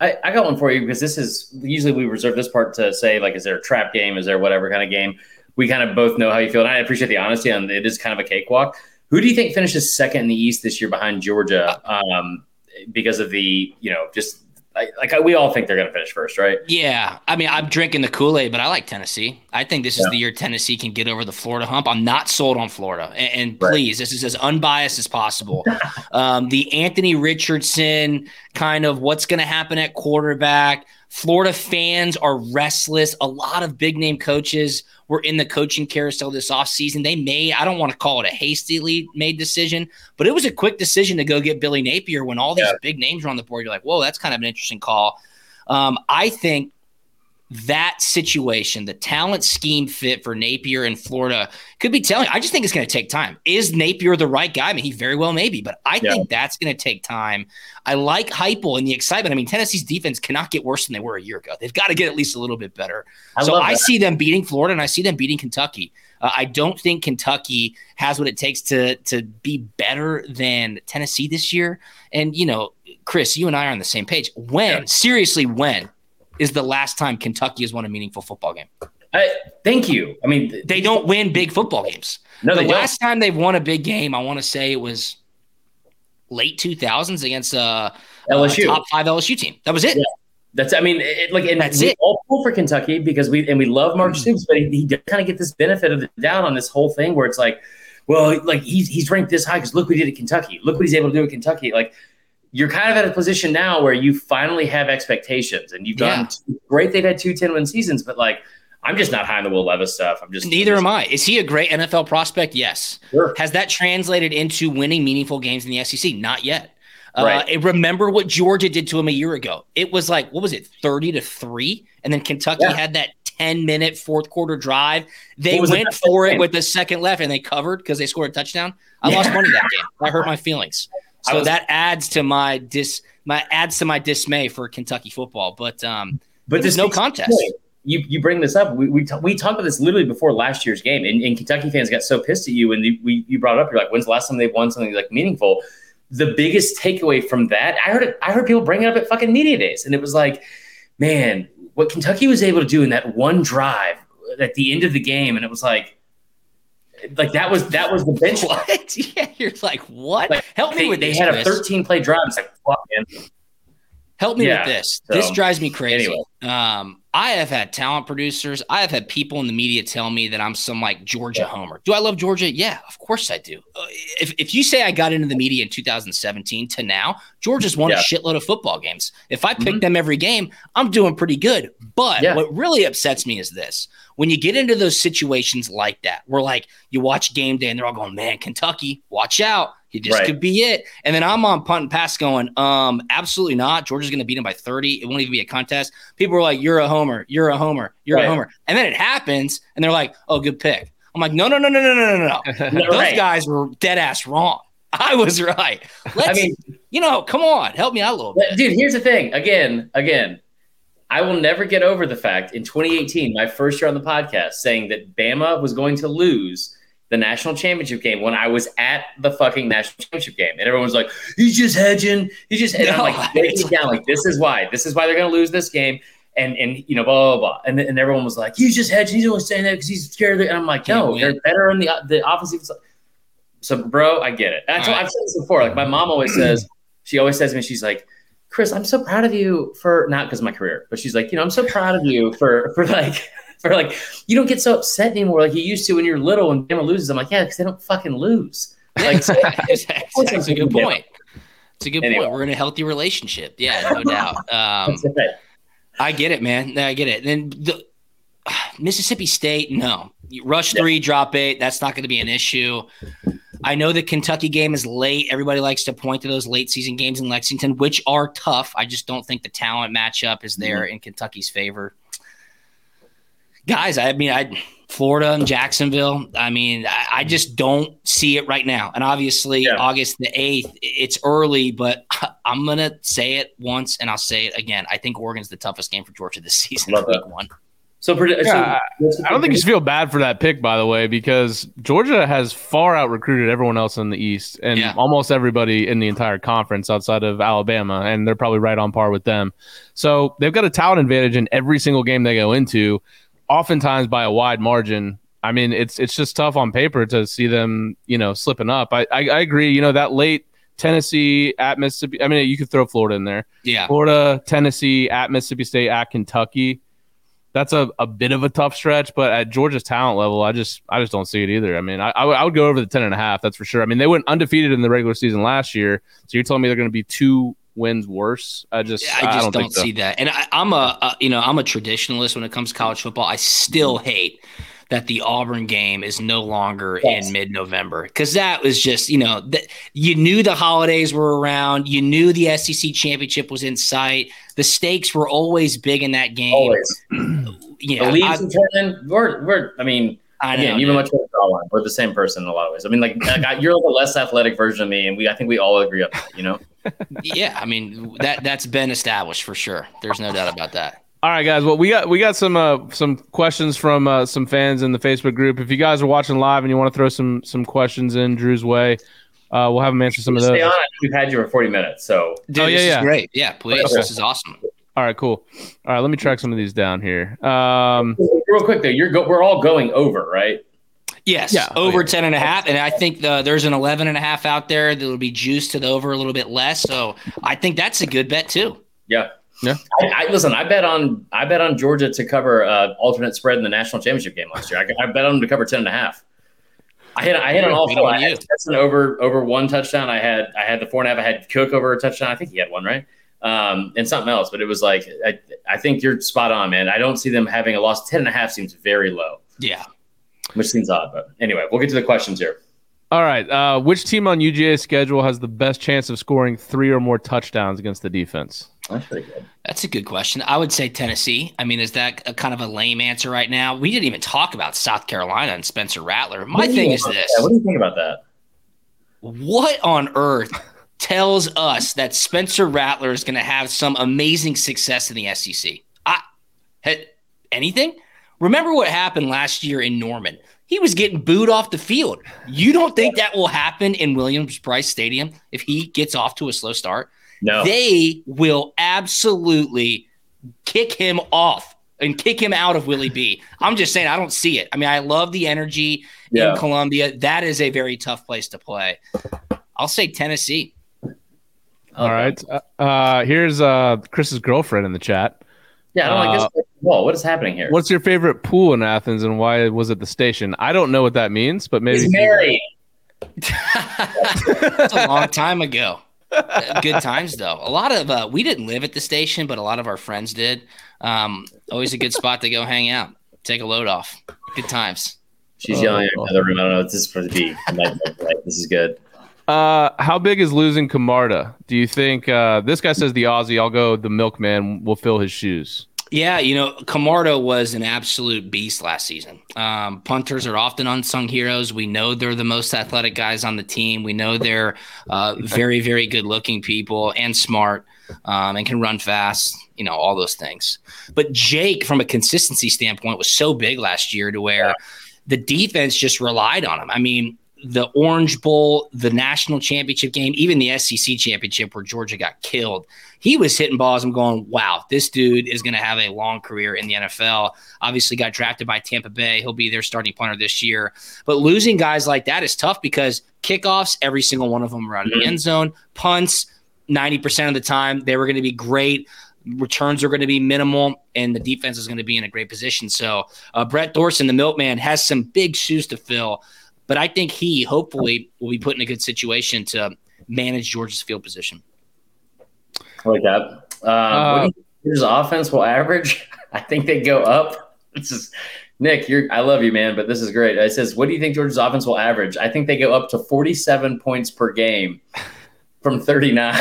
I, I got one for you because this is usually we reserve this part to say like, is there a trap game? Is there whatever kind of game? We kind of both know how you feel, and I appreciate the honesty on it is kind of a cakewalk. Who do you think finishes second in the East this year behind Georgia? Um, because of the you know just like, like we all think they're going to finish first, right? Yeah, I mean, I'm drinking the Kool Aid, but I like Tennessee. I think this is Yeah. the year Tennessee can get over the Florida hump. I'm not sold on Florida, and, and Right. please, this is as unbiased as possible. <laughs> um, the Anthony Richardson kind of what's going to happen at quarterback. Florida fans are restless. A lot of big name coaches were in the coaching carousel this offseason. They made, I don't want to call it a hastily made decision, but it was a quick decision to go get Billy Napier when all these Yeah. big names were on the board. You're like, whoa, that's kind of an interesting call. Um, I think that situation, the talent scheme fit for Napier in Florida could be telling. I just think it's going to take time. Is Napier the right guy? I mean, he very well may be, but I Yeah. think that's going to take time. I like Heupel and the excitement. I mean, Tennessee's defense cannot get worse than they were a year ago. They've got to get at least a little bit better. I so I see them beating Florida and I see them beating Kentucky. Uh, I don't think Kentucky has what it takes to to be better than Tennessee this year. And you know, Chris, you and I are on the same page. When Yeah. seriously, when is the last time Kentucky has won a meaningful football game? I, thank you. I mean, They don't win big football games. No, the they don't. last time they've won a big game, I want to say it was late 2000s against uh, LSU. a top five LSU team. That was it. Yeah. That's I mean, it, like and That's it. all pull for Kentucky because we and we love Mark Stoops, but he, he does kind of get this benefit of the doubt on this whole thing where it's like, well, like he's he's ranked this high because look what he did at Kentucky. Look what he's able to do at Kentucky. Like you're kind of at a position now where you finally have expectations and you've done great. They've had two 10 win seasons, but like I'm just not high on the Will Levis stuff. I'm just Neither I'm I. Is he a great NFL prospect? Yes. Sure. Has that translated into winning meaningful games in the SEC? Not yet. Uh, Right. and remember what Georgia did to him a year ago. It was like, what was it, 30 to 3? And then Kentucky Yeah. had that 10 minute fourth quarter drive. They went for it with the second left and they covered because they scored a touchdown. I Yeah. lost money that <laughs> game. That hurt my feelings. So was- that adds to my dis my adds to my dismay for Kentucky football. But um But There's no speaks to the contest. point. You you bring this up. We we, t- we talked about this literally before last year's game, and, and Kentucky fans got so pissed at you when you, we you brought it up. You're like, when's the last time they won something like meaningful? The biggest takeaway from that, I heard it. I heard people bring it up at fucking media days, and it was like, man, what Kentucky was able to do in that one drive at the end of the game, and it was like, like that was that was the bench. what? <laughs> yeah, you're like, what? Like, Help me They, with they had a 13 play drive. It's like, fuck, man. Help me Yeah, with this. so, this drives me crazy. anyway. Um, I have had talent producers. I have had people in the media tell me that I'm some like Georgia Yeah. homer. Do I love Georgia? Yeah, of course I do. Uh, if, if you say I got into the media in 2017 to now, Georgia's won Yeah. a shitload of football games. If I pick Mhm. them every game, I'm doing pretty good. But what really upsets me is this. When you get into those situations like that, where like you watch game day and they're all going, man, Kentucky, watch out. He just Right. could be it. And then I'm on punt and pass going, um, absolutely not. Georgia's going to beat him by 30. It won't even be a contest. People are like, you're a homer. You're a homer. You're Right. a homer. And then it happens and they're like, oh, good pick. I'm like, no, no, no, no, no, no, no, no. No, <laughs> Those right. guys were dead ass wrong. <laughs> I was right. Let's, I mean, you know, come on, help me out a little bit. Dude, here's the thing. Again, again, I will never get over the fact in 2018, my first year on the podcast, saying that Bama was going to lose the national championship game when I was at the fucking national championship game, and everyone was like, "He's just hedging. He's just." And I'm like, <laughs> breaking down. Like, this is why. This is why they're going to lose this game. And and you know, blah blah blah. And, and everyone was like, "He's just hedging. He's only saying that because he's scared." Of it. And I'm like, "No, they're better on the the offensive." side." So, bro, I get it. And I told, All right. I've said this before. Like, my mom always says, she always says to me, she's like, Chris, I'm so proud of you for not because of my career, but she's like, you know, I'm so proud of you for for like <laughs> for like you don't get so upset anymore like you used to when you're little and Bama loses. I'm like, yeah, because they don't fucking lose. Like, so, <laughs> That's a <laughs> good point. It's a good Anyway. point. We're in a healthy relationship. Yeah, no doubt. Um, that's. I get it, man. I get it. Then the <sighs> Mississippi State, no. Rush three, drop eight. That's not going to be an issue. I know the Kentucky game is late. Everybody likes to point to those late season games in Lexington, which are tough. I just don't think the talent matchup is there in Kentucky's favor. Guys. I mean, I Florida and Jacksonville. I mean, I, I mm-hmm. just don't see it right now. And obviously, Yeah. August the eighth, it's early, but <laughs> I'm gonna say it once and I'll say it again. I think Oregon's the toughest game for Georgia this <laughs> season. Love week that. one. So, predi- so Yeah, what's I don't think you should feel bad for that pick, by the way, because Georgia has far out recruited everyone else in the East and Yeah. almost everybody in the entire conference outside of Alabama, and they're probably right on par with them. So they've got a talent advantage in every single game they go into, oftentimes by a wide margin. I mean, it's it's just tough on paper to see them, you know, slipping up. I I, I agree. You know, that late Tennessee at Mississippi. I mean, you could throw Florida in there. Yeah. Florida, Tennessee, at Mississippi State, at Kentucky. That's a, a bit of a tough stretch, but at Georgia's talent level, I just I just don't see it either. I mean, I, I, would, I would go over the ten and a half. That's for sure. I mean, they went undefeated in the regular season last year, so you're telling me they're going to be two wins worse? I just I just don't, don't, think so. see that. And I, I'm a, a you know I'm a traditionalist when it comes to college football. I still mm-hmm. hate that the Auburn game is no longer Yes. in mid-November because that was just you know that you knew the holidays were around. You knew the SEC championship was in sight. The stakes were always big in that game. always <clears throat> You the know, leagues I, and turn we're we're I mean I know, again you're dude. much more draw. We're the same person in a lot of ways. I mean like, like I- you're like a less athletic version of me, and we I think we all agree on that. You know. Yeah. I mean that that's been established for sure. There's no doubt about that. All right, guys. Well, we got we got some uh, some questions from uh, some fans in the Facebook group. If you guys are watching live and you want to throw some some questions in Drew's way, uh, we'll have him answer some of those. Stay on. We've had you for 40 minutes, so Dude, Oh, yeah, this yeah. is great. Yeah, please. Okay. This is awesome. All right, cool. All right, let me track some of these down here. Um, real quick though, you're go- we're all going over, right? Yes, Yeah. over Oh, yeah. 10 and a half. And I think the, there's an 11 and a half out there that'll be juiced to the over a little bit less. So I think that's a good bet too. Yeah. Yeah. I, I listen. I bet on I bet on Georgia to cover uh, alternate spread in the national championship game last year. I, I bet on them to cover ten and a half. I hit I hit on all Good four. on I had. Stetson over over one touchdown. I had I had the four and a half. I had Cook over a touchdown. I think he had one right, um, and something else. But it was like I, I think you're spot on, man. I don't see them having a loss. Ten and a half seems very low, Yeah. Which seems odd. But anyway, we'll get to the questions here. all right, uh, which team on UGA's schedule has the best chance of scoring three or more touchdowns against the defense? That's pretty good. That's a good question. I would say Tennessee. I mean, is that a kind of a lame answer right now? We didn't even talk about South Carolina and Spencer Rattler. My What do you thing is this that? What do you think about that? what on earth tells us that Spencer Rattler is going to have some amazing success in the SEC? I had anything? Remember what happened last year in Norman? He was getting booed off the field. You don't think that will happen in Williams-Brice Stadium if he gets off to a slow start? No. They will absolutely kick him off and kick him out of Willie B. I'm just saying, I don't see it. I mean, I love the energy Yeah. in Columbia. That is a very tough place to play. I'll say Tennessee. All right, uh, uh, here's uh, Chris's girlfriend in the chat. Yeah, I don't like Uh, this. Whoa, what is happening here? What's your favorite pool in Athens, and why was it the station? I don't know what that means, but maybe He's married. <laughs> That's a long time ago. Uh, Good times though. A lot of uh, we didn't live at the station, but a lot of our friends did. Um, always a good spot to go hang out, take a load off. Good times. She's Oh, yelling God. in the other room. I don't know what this is supposed to be. I'm like, like, this is good. Uh, how big is losing Camarda? Do you think uh, this guy says the Aussie? I'll go. The milkman will fill his shoes. Yeah, you know, Camarda was an absolute beast last season. Um, punters are often unsung heroes. We know they're the most athletic guys on the team. We know they're uh, very, very good looking people and smart um, and can run fast, you know, all those things. But Jake, from a consistency standpoint, was so big last year to where the defense just relied on him. I mean, the Orange Bowl, the national championship game, even the SEC championship where Georgia got killed, he was hitting balls. I'm going, wow, this dude is going to have a long career in the NFL. Obviously, got drafted by Tampa Bay. He'll be their starting punter this year. But losing guys like that is tough because kickoffs, every single one of them are out of the end zone. Punts, 90% of the time, they were going to be great. Returns are going to be minimal, and the defense is going to be in a great position. So, uh, Brett Thorson, the milkman, has some big shoes to fill. But I think he hopefully will be put in a good situation to manage Georgia's field position. I like that. Um, Uh, Georgia's offense will average? <laughs> I think they go up. This is Nick. You're. I love you, man, but this is great. It says, "What do you think Georgia's offense will average?" I think they go up to 47 points per game from 39.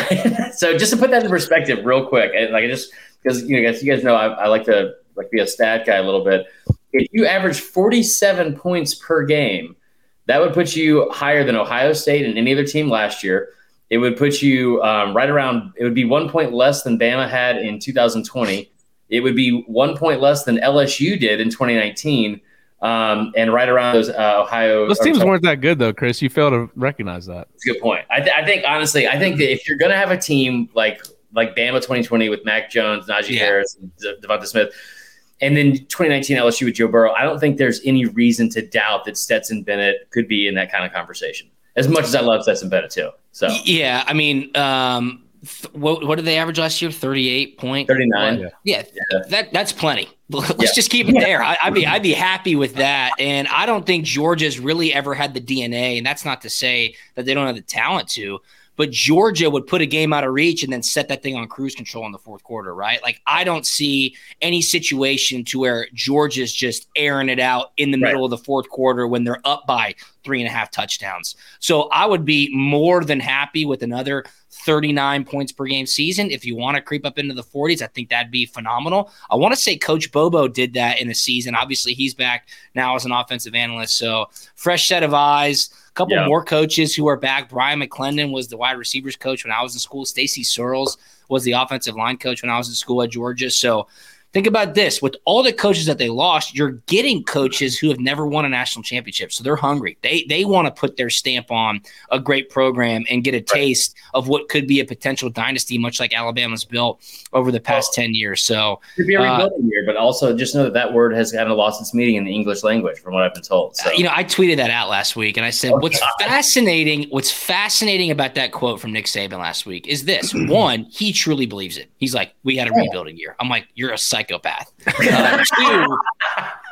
<laughs> so just to put that in perspective, real quick, and like I just because you know, guys, you guys know I, I like to like be a stat guy a little bit. if you average 47 points per game, that would put you higher than Ohio State and any other team last year. It would put you um, right around. It would be one point less than Bama had in 2020. It would be one point less than LSU did in 2019, um, and right around those uh, Ohio. Those teams weren't that good though, Chris. You fail to recognize that. That's a good point. I, th- I think honestly, I think that if you're going to have a team like like Bama 2020 with Mac Jones, Najee Yeah. Harris, and De- Devonta Smith, and then 2019 LSU with Joe Burrow, I don't think there's any reason to doubt that Stetson Bennett could be in that kind of conversation. As much as I love Stetson Bennett too, so Yeah, I mean, um, th- what what did they average last year? Thirty eight point 39. Yeah. Yeah, Yeah. that that's plenty. <laughs> Let's Yeah. just keep it there. I, I'd be I'd be happy with that. And I don't think Georgia's really ever had the DNA. And that's not to say that they don't have the talent to. But Georgia would put a game out of reach and then set that thing on cruise control in the fourth quarter, right? Like I don't see any situation to where Georgia's just airing it out in the Right. middle of the fourth quarter when they're up by three and a half touchdowns. So I would be more than happy with another 39 points per game season. If you want to creep up into the 40s, I think that'd be phenomenal. I want to say Coach Bobo did that in the season. Obviously, he's back now as an offensive analyst. So fresh set of eyes. A couple Yeah. more coaches who are back. Bryan McClendon was the wide receivers coach when I was in school. Stacy Searels was the offensive line coach when I was in school at Georgia. So think about this with all the coaches that they lost you're getting coaches who have never won a national championship so they're hungry they they want to put their stamp on a great program and get a taste of what could be a potential dynasty much like alabama's built over the past 10 years so Could be a Uh, rebuilding year, but also just know that that word has kind of lost its meaning in the English language, from what I've been told. So Uh, you know, I tweeted that out last week, and I said, Oh, "What's God. fascinating? What's fascinating about that quote from Nick Saban last week is this: <clears throat> one, he truly believes it. He's like, "We had a rebuilding year." I'm like, "You're a psychopath." Uh, <laughs> two,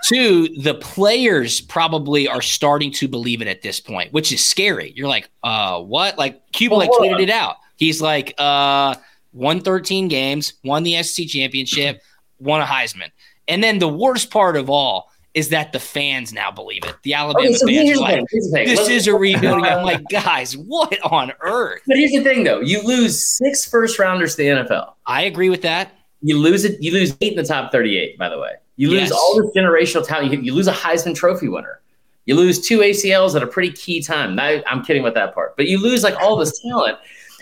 two, the players probably are starting to believe it at this point, which is scary. You're like, "Uh, what?" Like Cuba like tweeted it out. He's like, "Uh, won 13 games, won the SEC championship, won a Heisman." And then the worst part of all is that the fans now believe it. The Alabama Okay, so fans are like, thing. Here's the thing. this is a <laughs> rebuilding. I'm like, guys, what on earth? But here's the thing, though. You lose six first rounders to the NFL. I agree with that. You lose it. You lose eight in the top 38. By the way, you lose Yes. all this generational talent. You, you lose a Heisman Trophy winner. You lose two ACLs at a pretty key time. Now, I'm kidding with that part, but you lose like all this <laughs> talent.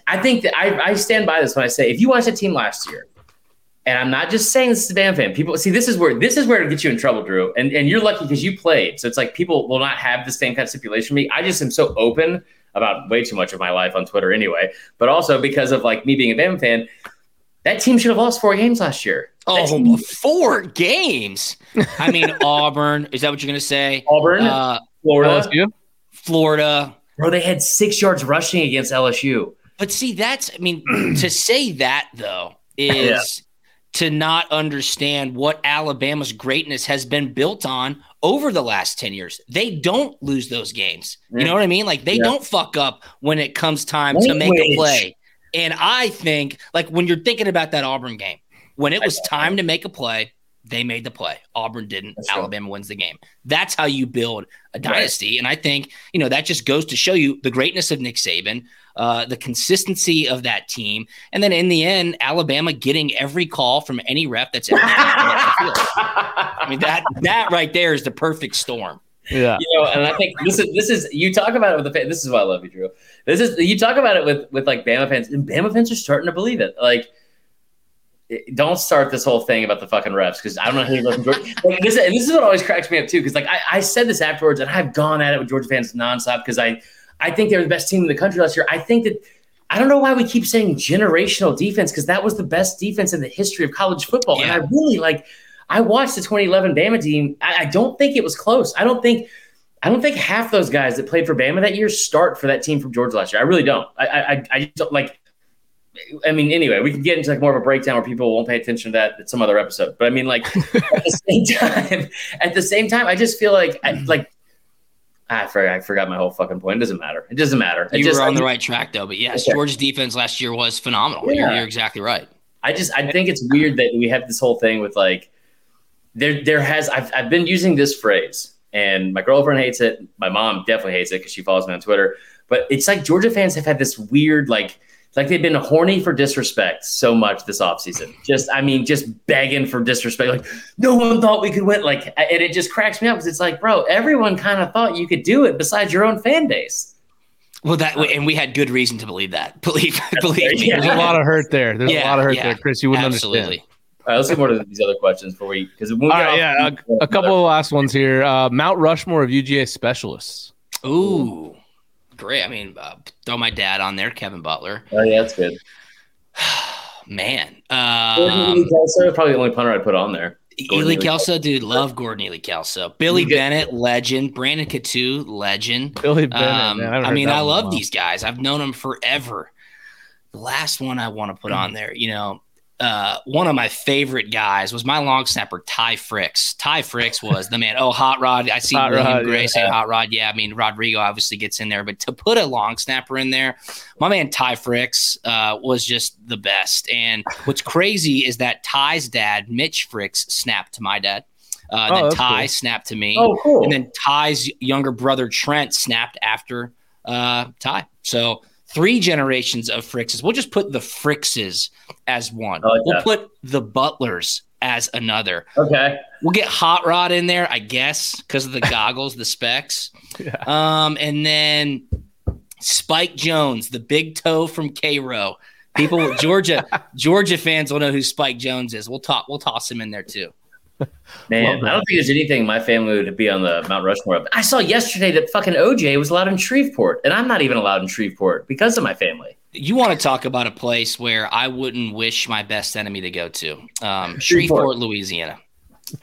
I think that I, I stand by this when I say if you watched a team last year, and I'm not just saying this is a Bama fan. People see this is where this is where it gets you in trouble, Drew. And and you're lucky because you played. So it's like people will not have the same kind of stipulation for me. I just am so open about way too much of my life on Twitter anyway. But also because of like me being a Bama fan, that team should have lost four games last year. That Oh, team- four games. I mean, <laughs> Auburn. Is that what you're going to say? Auburn, Uh, Florida, LSU? Florida. bro, they had six yards rushing against LSU. But see, that's, I mean, to say that, though, <clears throat> is to not understand what Alabama's greatness has been built on over the last 10 years. They don't lose those games. You know what I mean? Like, they Yeah. don't fuck up when it comes time to make a play. And I think, like, when you're thinking about that Auburn game, when it was time to make a play, they made the play. Auburn didn't. That's true. Alabama wins the game. That's how you build a dynasty. And I think, you know, that just goes to show you the greatness of Nick Saban, uh, the consistency of that team. And then in the end, Alabama getting every call from any rep that's ever stepped on the <laughs> field. I mean, that that right there is the perfect storm. Yeah. you know, and I think this is this is you talk about it with the fan. This is why I love you, Drew. This is you talk about it with with like Bama fans, and Bama fans are starting to believe it. Like, eh, don't start this whole thing about the fucking refs because I don't know who looking. <laughs> Like, this, and this is what always cracks me up too. Because like I, I said this afterwards, and I've gone at it with Georgia fans nonstop because I I think they're the best team in the country last year. I think that. I don't know why we keep saying generational defense because that was the best defense in the history of college football. Yeah. And I really like I watched the 2011 Bama team. I, I don't think it was close. I don't think I don't think half those guys that played for Bama that year start for that team from Georgia last year. I really don't. I I, I just don't like. I mean, anyway, we can get into like more of a breakdown where people won't pay attention to that at some other episode. But I mean, like <laughs> at the same time, at the same time, I just feel like I, like I forgot, I forgot my whole fucking point. It doesn't matter. It doesn't matter. It You just, were on I, the right track, though. But yes, Okay. Georgia's defense last year was phenomenal. You're, you're exactly right. I just I think it's weird that we have this whole thing with like there there has I've I've been using this phrase and my girlfriend hates it. My mom definitely hates it because she follows me on Twitter. But it's like Georgia fans have had this weird like like they've been horny for disrespect so much this offseason. Just, I mean, just begging for disrespect. Like, no one thought we could win. Like, and it just cracks me up because it's like, bro, everyone kind of thought you could do it besides your own fan base. Well, that and we had good reason to believe that. <laughs> Believe, believe me. There's a lot of hurt there. There's Yeah, a lot of hurt yeah. there, Chris. You wouldn't Absolutely. understand. All right, let's get more to these other questions before we, because All right, yeah, a, a couple of last ones here. Uh, Mount Rushmore of UGA specialists. Ooh, great. I mean, uh, throw my dad on there, Kevin Butler. Oh, yeah, that's good. <sighs> Man, Gordon um, Kelso, probably the only punter I'd put on there. Gordon Ely Ely. Kelso, dude, love Gordon Ely Kelso. Billy Bennett, legend. Brandon Coutu, legend. Billy Bennett. Um, man, haven't I mean, I one in a love these guys. I've known them forever. The last one I want to put on there, you know, uh, one of my favorite guys was my long snapper, Ty Frix. Ty Frix was the man. Oh, Hot Rod. I see Hot William Rod, Gray yeah. saying Hot Rod. Yeah, I mean, Rodrigo obviously gets in there, but to put a long snapper in there, my man Ty Frix uh, was just the best. And what's crazy is that Ty's dad, Mitch Frix, snapped to my dad. Uh, Oh, then Ty cool. snapped to me. Oh, cool. And then Ty's younger brother Trent snapped after uh, Ty. So three generations of Frixes. We'll just put the Frixes as one. Like we'll that. put the Butlers as another. okay. We'll get Hot Rod in there, I guess, because of the goggles, the specs. <laughs> Yeah. Um, and then Spike Jones, the big toe from Cairo. People, Georgia, <laughs> Georgia fans will know who Spike Jones is. We'll talk. We'll toss him in there too. Man, I don't think there's anything my family would be on the Mount Rushmore. of. I saw yesterday that fucking OJ was allowed in Shreveport, and I'm not even allowed in Shreveport because of my family. You want to talk about a place where I wouldn't wish my best enemy to go to? Um, Shreveport, Louisiana.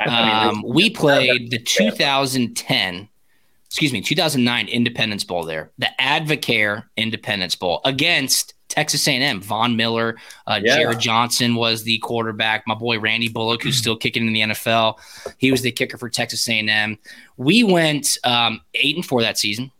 I mean, Um, we played the 2010, excuse me, 2009 Independence Bowl there, the Advocare Independence Bowl against Texas A&M. Von Miller, uh, Yeah. Jerrod Johnson was the quarterback. My boy Randy Bullock, who's still kicking in the NFL, he was the kicker for Texas A&M. We went um, eight and four that season.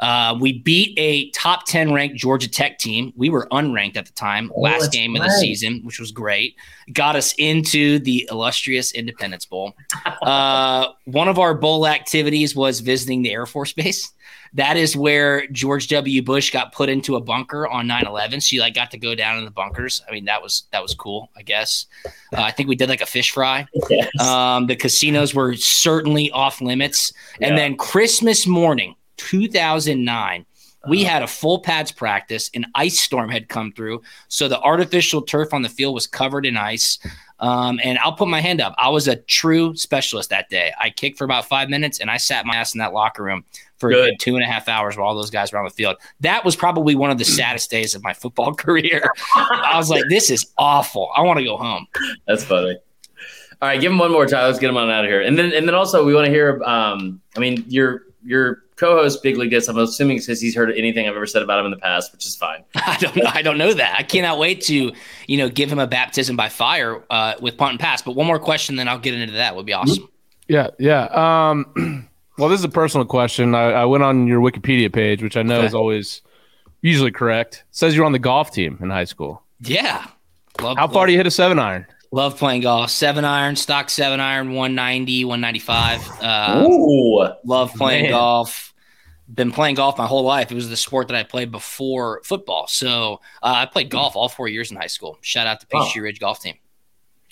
Uh, we beat a top 10 ranked Georgia Tech team. We were unranked at the time, Oh, last game of the season, which was great. Got us into the illustrious Independence Bowl. <laughs> Uh, one of our bowl activities was visiting the Air Force Base. That is where George W. Bush got put into a bunker on 9-11. So you like got to go down in the bunkers. I mean, that was that was cool, I guess. Uh, I think we did like a fish fry. yes. Um, the casinos were certainly off limits. And Yeah. then Christmas morning, 2009, we had a full pads practice. An ice storm had come through. So the artificial turf on the field was covered in ice. <laughs> Um, and I'll put my hand up. I was a true specialist that day. I kicked for about five minutes and I sat my ass in that locker room for a Good. two and a half hours while all those guys were on the field. That was probably one of the <clears throat> saddest days of my football <laughs> career. I was like, <laughs> this is awful. I want to go home. That's funny. All right, give him one more time. Let's get him on out of here. And then, and then also, we want to hear. Um, I mean, your your co-host Big League Gets. I'm assuming because he's heard anything I've ever said about him in the past, which is fine. <laughs> I don't I don't know that. I cannot wait to, you know, give him a baptism by fire uh, with punt and pass. But one more question, then I'll get into that. Would be awesome. Yeah, yeah. Um, <clears throat> well, this is a personal question. I, I went on your Wikipedia page, which I know Okay. is always usually correct. It says you're on the golf team in high school. Yeah. Love, How far do you hit a seven iron? Love playing golf. Seven iron, stock seven iron, 190, 195. Uh, Ooh, love playing man. golf. Been playing golf my whole life. It was the sport that I played before football. So uh, I played golf all four years in high school. Shout out to Wow. Peachtree Ridge Golf Team.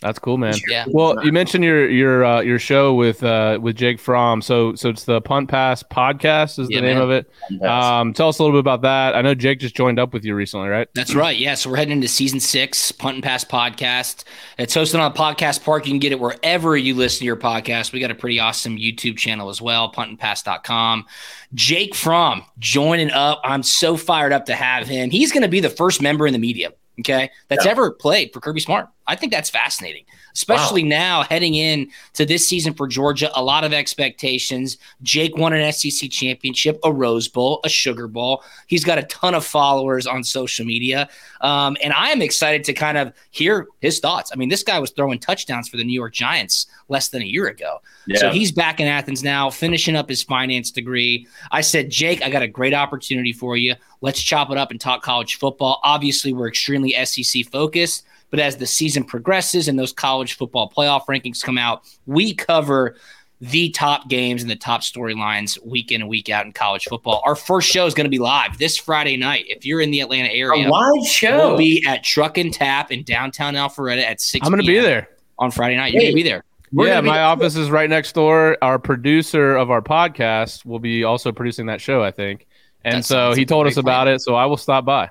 That's cool, man. Yeah. Well, you mentioned your your uh, your show with uh, with Jake Fromm. So so it's the Punt Pass podcast is Yeah, the name man. of it. Um, tell us a little bit about that. I know Jake just joined up with you recently, right? That's right. Yeah. So we're heading into season six, Punt and Pass podcast. It's hosted on Podcast Park. You can get it wherever you listen to your podcast. We got a pretty awesome YouTube channel as well, puntandpass.com. Jake Fromm joining up. I'm so fired up to have him. He's going to be the first member in the media, okay, that's Yeah. ever played for Kirby Smart. I think that's fascinating, especially now heading in to this season for Georgia. A lot of expectations. Jake won an SEC championship, a Rose Bowl, a Sugar Bowl. He's got a ton of followers on social media. Um, and I am excited to kind of hear his thoughts. I mean, this guy was throwing touchdowns for the New York Giants less than a year ago. yeah. So he's back in Athens now, finishing up his finance degree. I said, Jake, I got a great opportunity for you. Let's chop it up and talk college football. Obviously, we're extremely SEC focused, but as the season progresses and those college football playoff rankings come out, we cover the top games and the top storylines week in and week out in college football. Our first show is going to be live this Friday night. If you're in the Atlanta area, A live show. we'll be at Truck and Tap in downtown Alpharetta at 6 I'm going to be there. on Friday night. You're going to be there. We're yeah, gonna be- my office is right next door. Our producer of our podcast will be also producing that show, I think. And That so he told us about plan. it. So I will stop by.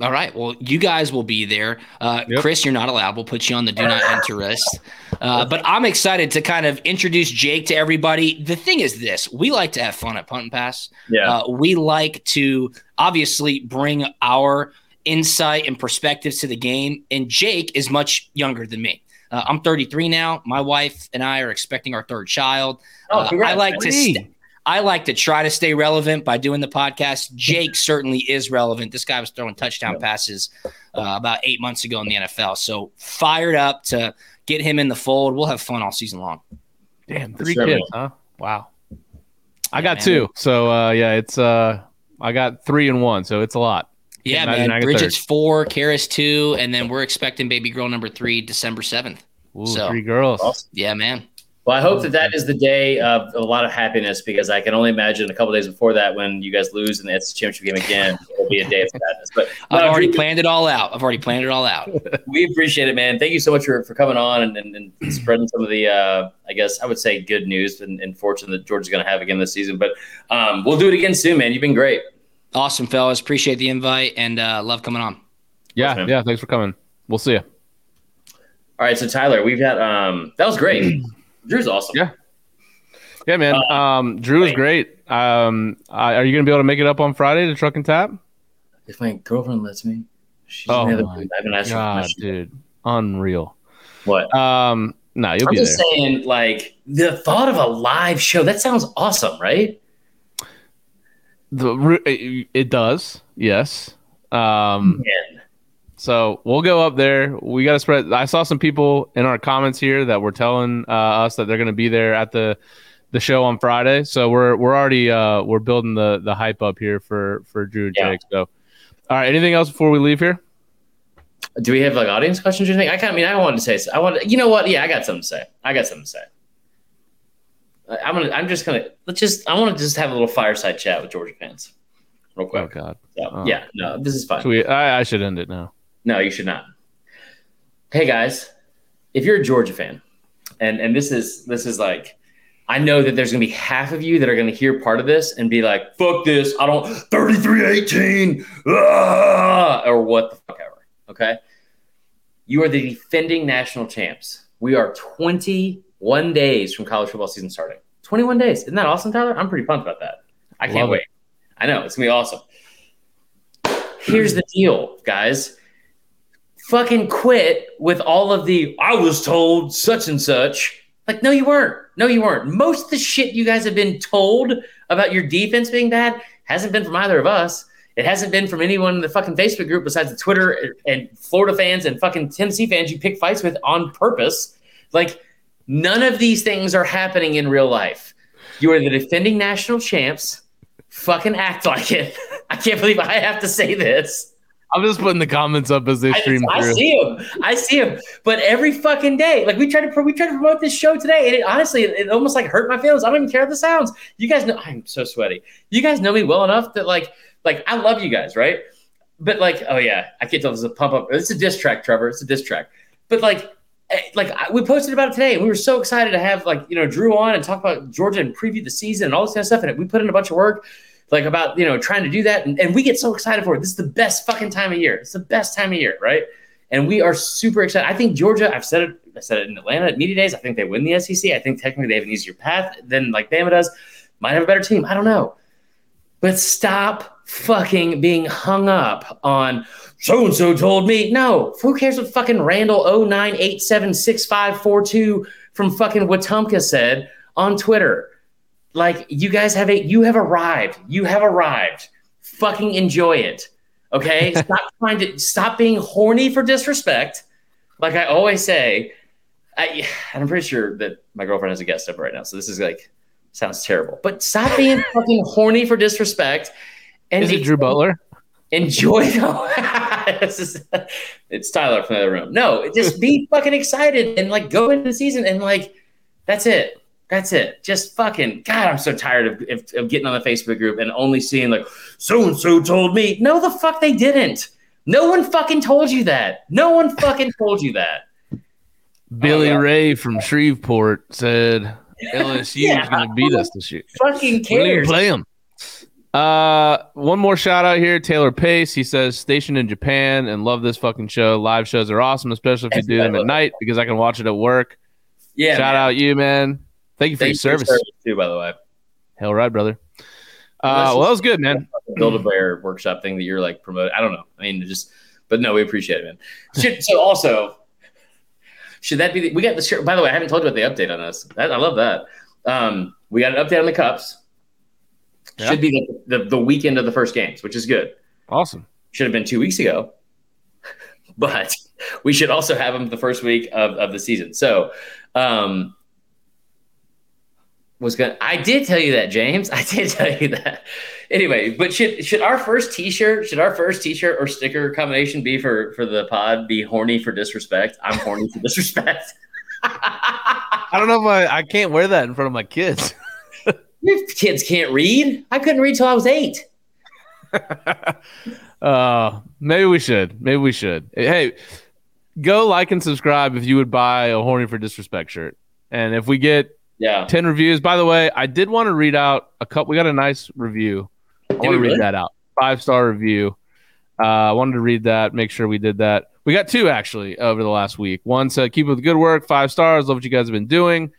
All right. Well, you guys will be there. Uh, Yep. Chris, you're not allowed. We'll put you on the do not enter list. Uh, but I'm excited to kind of introduce Jake to everybody. The thing is this we like to have fun at Punt and Pass. Yeah. Uh, we like to obviously bring our insight and perspectives to the game. And Jake is much younger than me. Uh, I'm 33 now. My wife and I are expecting our third child. Oh, Uh, I like man. to. St- I like to try to stay relevant by doing the podcast. <laughs> Jake certainly is relevant. This guy was throwing touchdown passes uh, about eight months ago in the NFL. So fired up to get him in the fold. We'll have fun all season long. Damn, three sure, kids, man. huh? Wow. I Yeah, got man. two. So uh, yeah, it's uh, I got three and one. So it's a lot. Yeah, Imagine man. get Bridget's four, Karis two, and then we're expecting baby girl number three December seventh. Ooh, So- three girls. Awesome. Yeah, man. Well, I hope that that is the day of a lot of happiness because I can only imagine a couple days before that when you guys lose in the SEC championship game again, it'll be a day of sadness. But <laughs> no, I've already planned it all out. I've already planned it all out. <laughs> we appreciate it, man. Thank you so much for, for coming on and, and, and spreading some of the, uh, I guess I would say good news and, and fortune that Georgia's going to have again this season. But um, we'll do it again soon, man. You've been great. Awesome, fellas. Appreciate the invite and uh, love coming on. Yeah, man. yeah. Thanks for coming. We'll see you. All right, so Tyler, we've got um, that was great. <clears throat> Drew's awesome. Yeah. Yeah, man. Uh, um, Drew is great. Um, uh, are you gonna be able to make it up on Friday to Truck and Tap? If my girlfriend lets me, she's Oh the other my room. I haven't asked her God, dude, unreal. What? Um, no, you'll I'm be there. just saying, like the thought of a live show. That sounds awesome, right? The it, it does, yes. Um, Man. So we'll go up there. We got to spread. I saw some people in our comments here that were telling uh, us that they're going to be there at the the show on Friday. So we're we're already uh, we're building the the hype up here for for Drew and Yeah. Jake. So, all right. Anything else before we leave here? Do we have like audience questions or anything? I kind of I mean, I wanted to say. I want. You know what? Yeah, I got something to say. I got something to say. I'm gonna. I'm just gonna. Let's just. I want to just have a little fireside chat with Georgia fans, real quick. Oh. God. So, Oh. Yeah. No, this is fine. We, I, I should end it now. No, you should not. Hey guys, if you're a Georgia fan, and and this is this is like, I know that there's gonna be half of you that are gonna hear part of this and be like, "Fuck this! I don't 33-18, ah," or what the fuck ever. Okay, you are the defending national champs. We are 21 days from college football season starting. 21 days, isn't that awesome, Tyler? I'm pretty pumped about that. I can't it. wait. I know it's gonna be awesome. Here's the deal, guys fucking quit with all of the I was told such and such. Like, no, you weren't. No, you weren't. Most of the shit you guys have been told about your defense being bad hasn't been from either of us. It hasn't been from anyone in the fucking Facebook group besides the Twitter and Florida fans and fucking Tennessee fans you pick fights with on purpose. Like, none of these things are happening in real life. You are the defending national champs. Fucking act like it. <laughs> I can't believe I have to say this. I'm just putting the comments up as they I, stream I through. see him. I see him. But every fucking day, like we tried to we tried to promote this show today, and it honestly, it, it almost like hurt my feelings. I don't even care if the sounds. You guys know I'm so sweaty. You guys know me well enough that like, like I love you guys, right? But like, oh yeah, I can't tell this is a pump up. It's a diss track, Trevor. It's a diss track. But like, eh, like I, we posted about it today, and we were so excited to have like you know Drew on and talk about Georgia and preview the season and all this kind of stuff. And we put in a bunch of work like about you know trying to do that. And, and we get so excited for it. This is the best fucking time of year. It's the best time of year right? And we are super excited. I think georgia i've said it i said it in atlanta at media days. I think they win the sec i think technically they have an easier path than like bama does. Might have a better team. I don't know. But stop fucking being hung up on so and so told me. No. Who cares what fucking randall 09876542 from fucking Wetumpka said on twitter like you guys have a you have arrived. You have arrived. Fucking enjoy it. Okay? <laughs> stop trying to stop being horny for disrespect. Like I always say, I and I'm pretty sure that my girlfriend has a guest up right now. So this is like sounds terrible. But stop being <laughs> fucking horny for disrespect. And Is it Drew Butler? enjoy the <laughs> it's Tyler from the other room. No, just be fucking excited and like go into the season and like that's it. That's it. Just fucking God, I'm so tired of, of, of getting on the Facebook group and only seeing like so and so told me. No, the fuck they didn't. No one fucking told you that. No one fucking told you that. <laughs> Billy Oh, yeah. Ray from Shreveport said LSU <laughs> Yeah. is going to beat us this year. Fucking cares. play them. Uh, one more shout out here, Taylor Pace. He says stationed in Japan and love this fucking show. Live shows are awesome, especially if you do them at night because I can watch it at work. Yeah. shout man. out you, man. Thank you for Thank your you for service. too, by the way. Hell right, brother. Uh, well, that was good, man. Build a Bear workshop thing that you're like promoting. I don't know. I mean, just, but no, we appreciate it, man. <laughs> Should, so also, should that be? The, we got the shirt. By the way, I haven't told you about the update on us. That, I love that. Um, we got an update on the cups. Yeah. Should be the, the the weekend of the first games, which is good. Awesome. Should have been two weeks ago, <laughs> but we should also have them the first week of, of the season. So, um, was gonna. I did tell you that, James. <laughs> I did tell you that. Anyway, but should should our first T-shirt, should our first T-shirt or sticker combination be for for the pod? Be horny for disrespect. I'm horny for <laughs> disrespect. I don't know if I, I can't wear that in front of my kids. <laughs> Kids can't read. I couldn't read till I was eight. Uh, maybe we should. Maybe we should. Hey, go like and subscribe if you would buy a horny for disrespect shirt. And if we get Yeah. 10 reviews, by the way, I did want to read out a couple. We got a nice review. I want to read really? that out. Five star review. Uh, I wanted to read that, make sure we did that. We got two actually over the last week. One said, Keep up the good work, five stars. Love what you guys have been doing.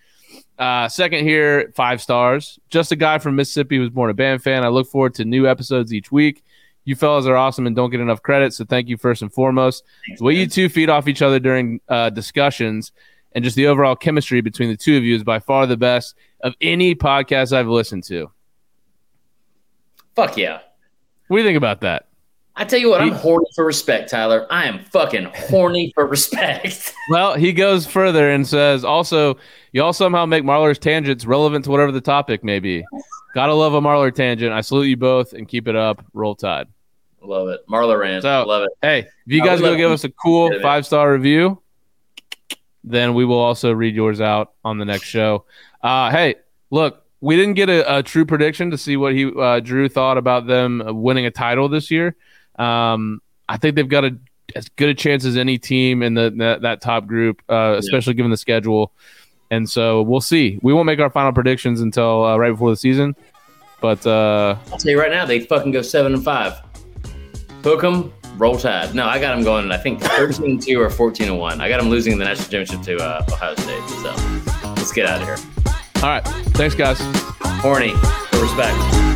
Uh, second here, five stars. Just a guy from Mississippi who was born a Bama fan. I look forward to new episodes each week. You fellas are awesome and don't get enough credit, so thank you first and foremost. The way you two feed off each other during uh, discussions and just the overall chemistry between the two of you is by far the best of any podcast I've listened to. Fuck yeah. What do you think about that? I tell you what, I'm He- horny for respect, Tyler. I am fucking horny for respect. <laughs> Well, he goes further and says, also, y'all somehow make Marler's tangents relevant to whatever the topic may be. Gotta love a Marler tangent. I salute you both and keep it up. Roll Tide. Love it. Marler Rand. So- Love it. Hey, if you guys go give us a cool five star review, then we will also read yours out on the next show. Uh, hey, look, we didn't get a, a true prediction to see what he uh, Drew thought about them winning a title this year. Um, I think they've got a, as good a chance as any team in the that, that top group, uh, especially given the schedule. And so we'll see. We won't make our final predictions until uh, right before the season. But uh, I'll tell you right now, they fucking go seven and five. Hook 'em, roll tide. No, I got them going. I think thirteen and two or fourteen and one. I got them losing the national championship to uh, Ohio State. So let's get out of here. all right, thanks, guys. Horny for respect.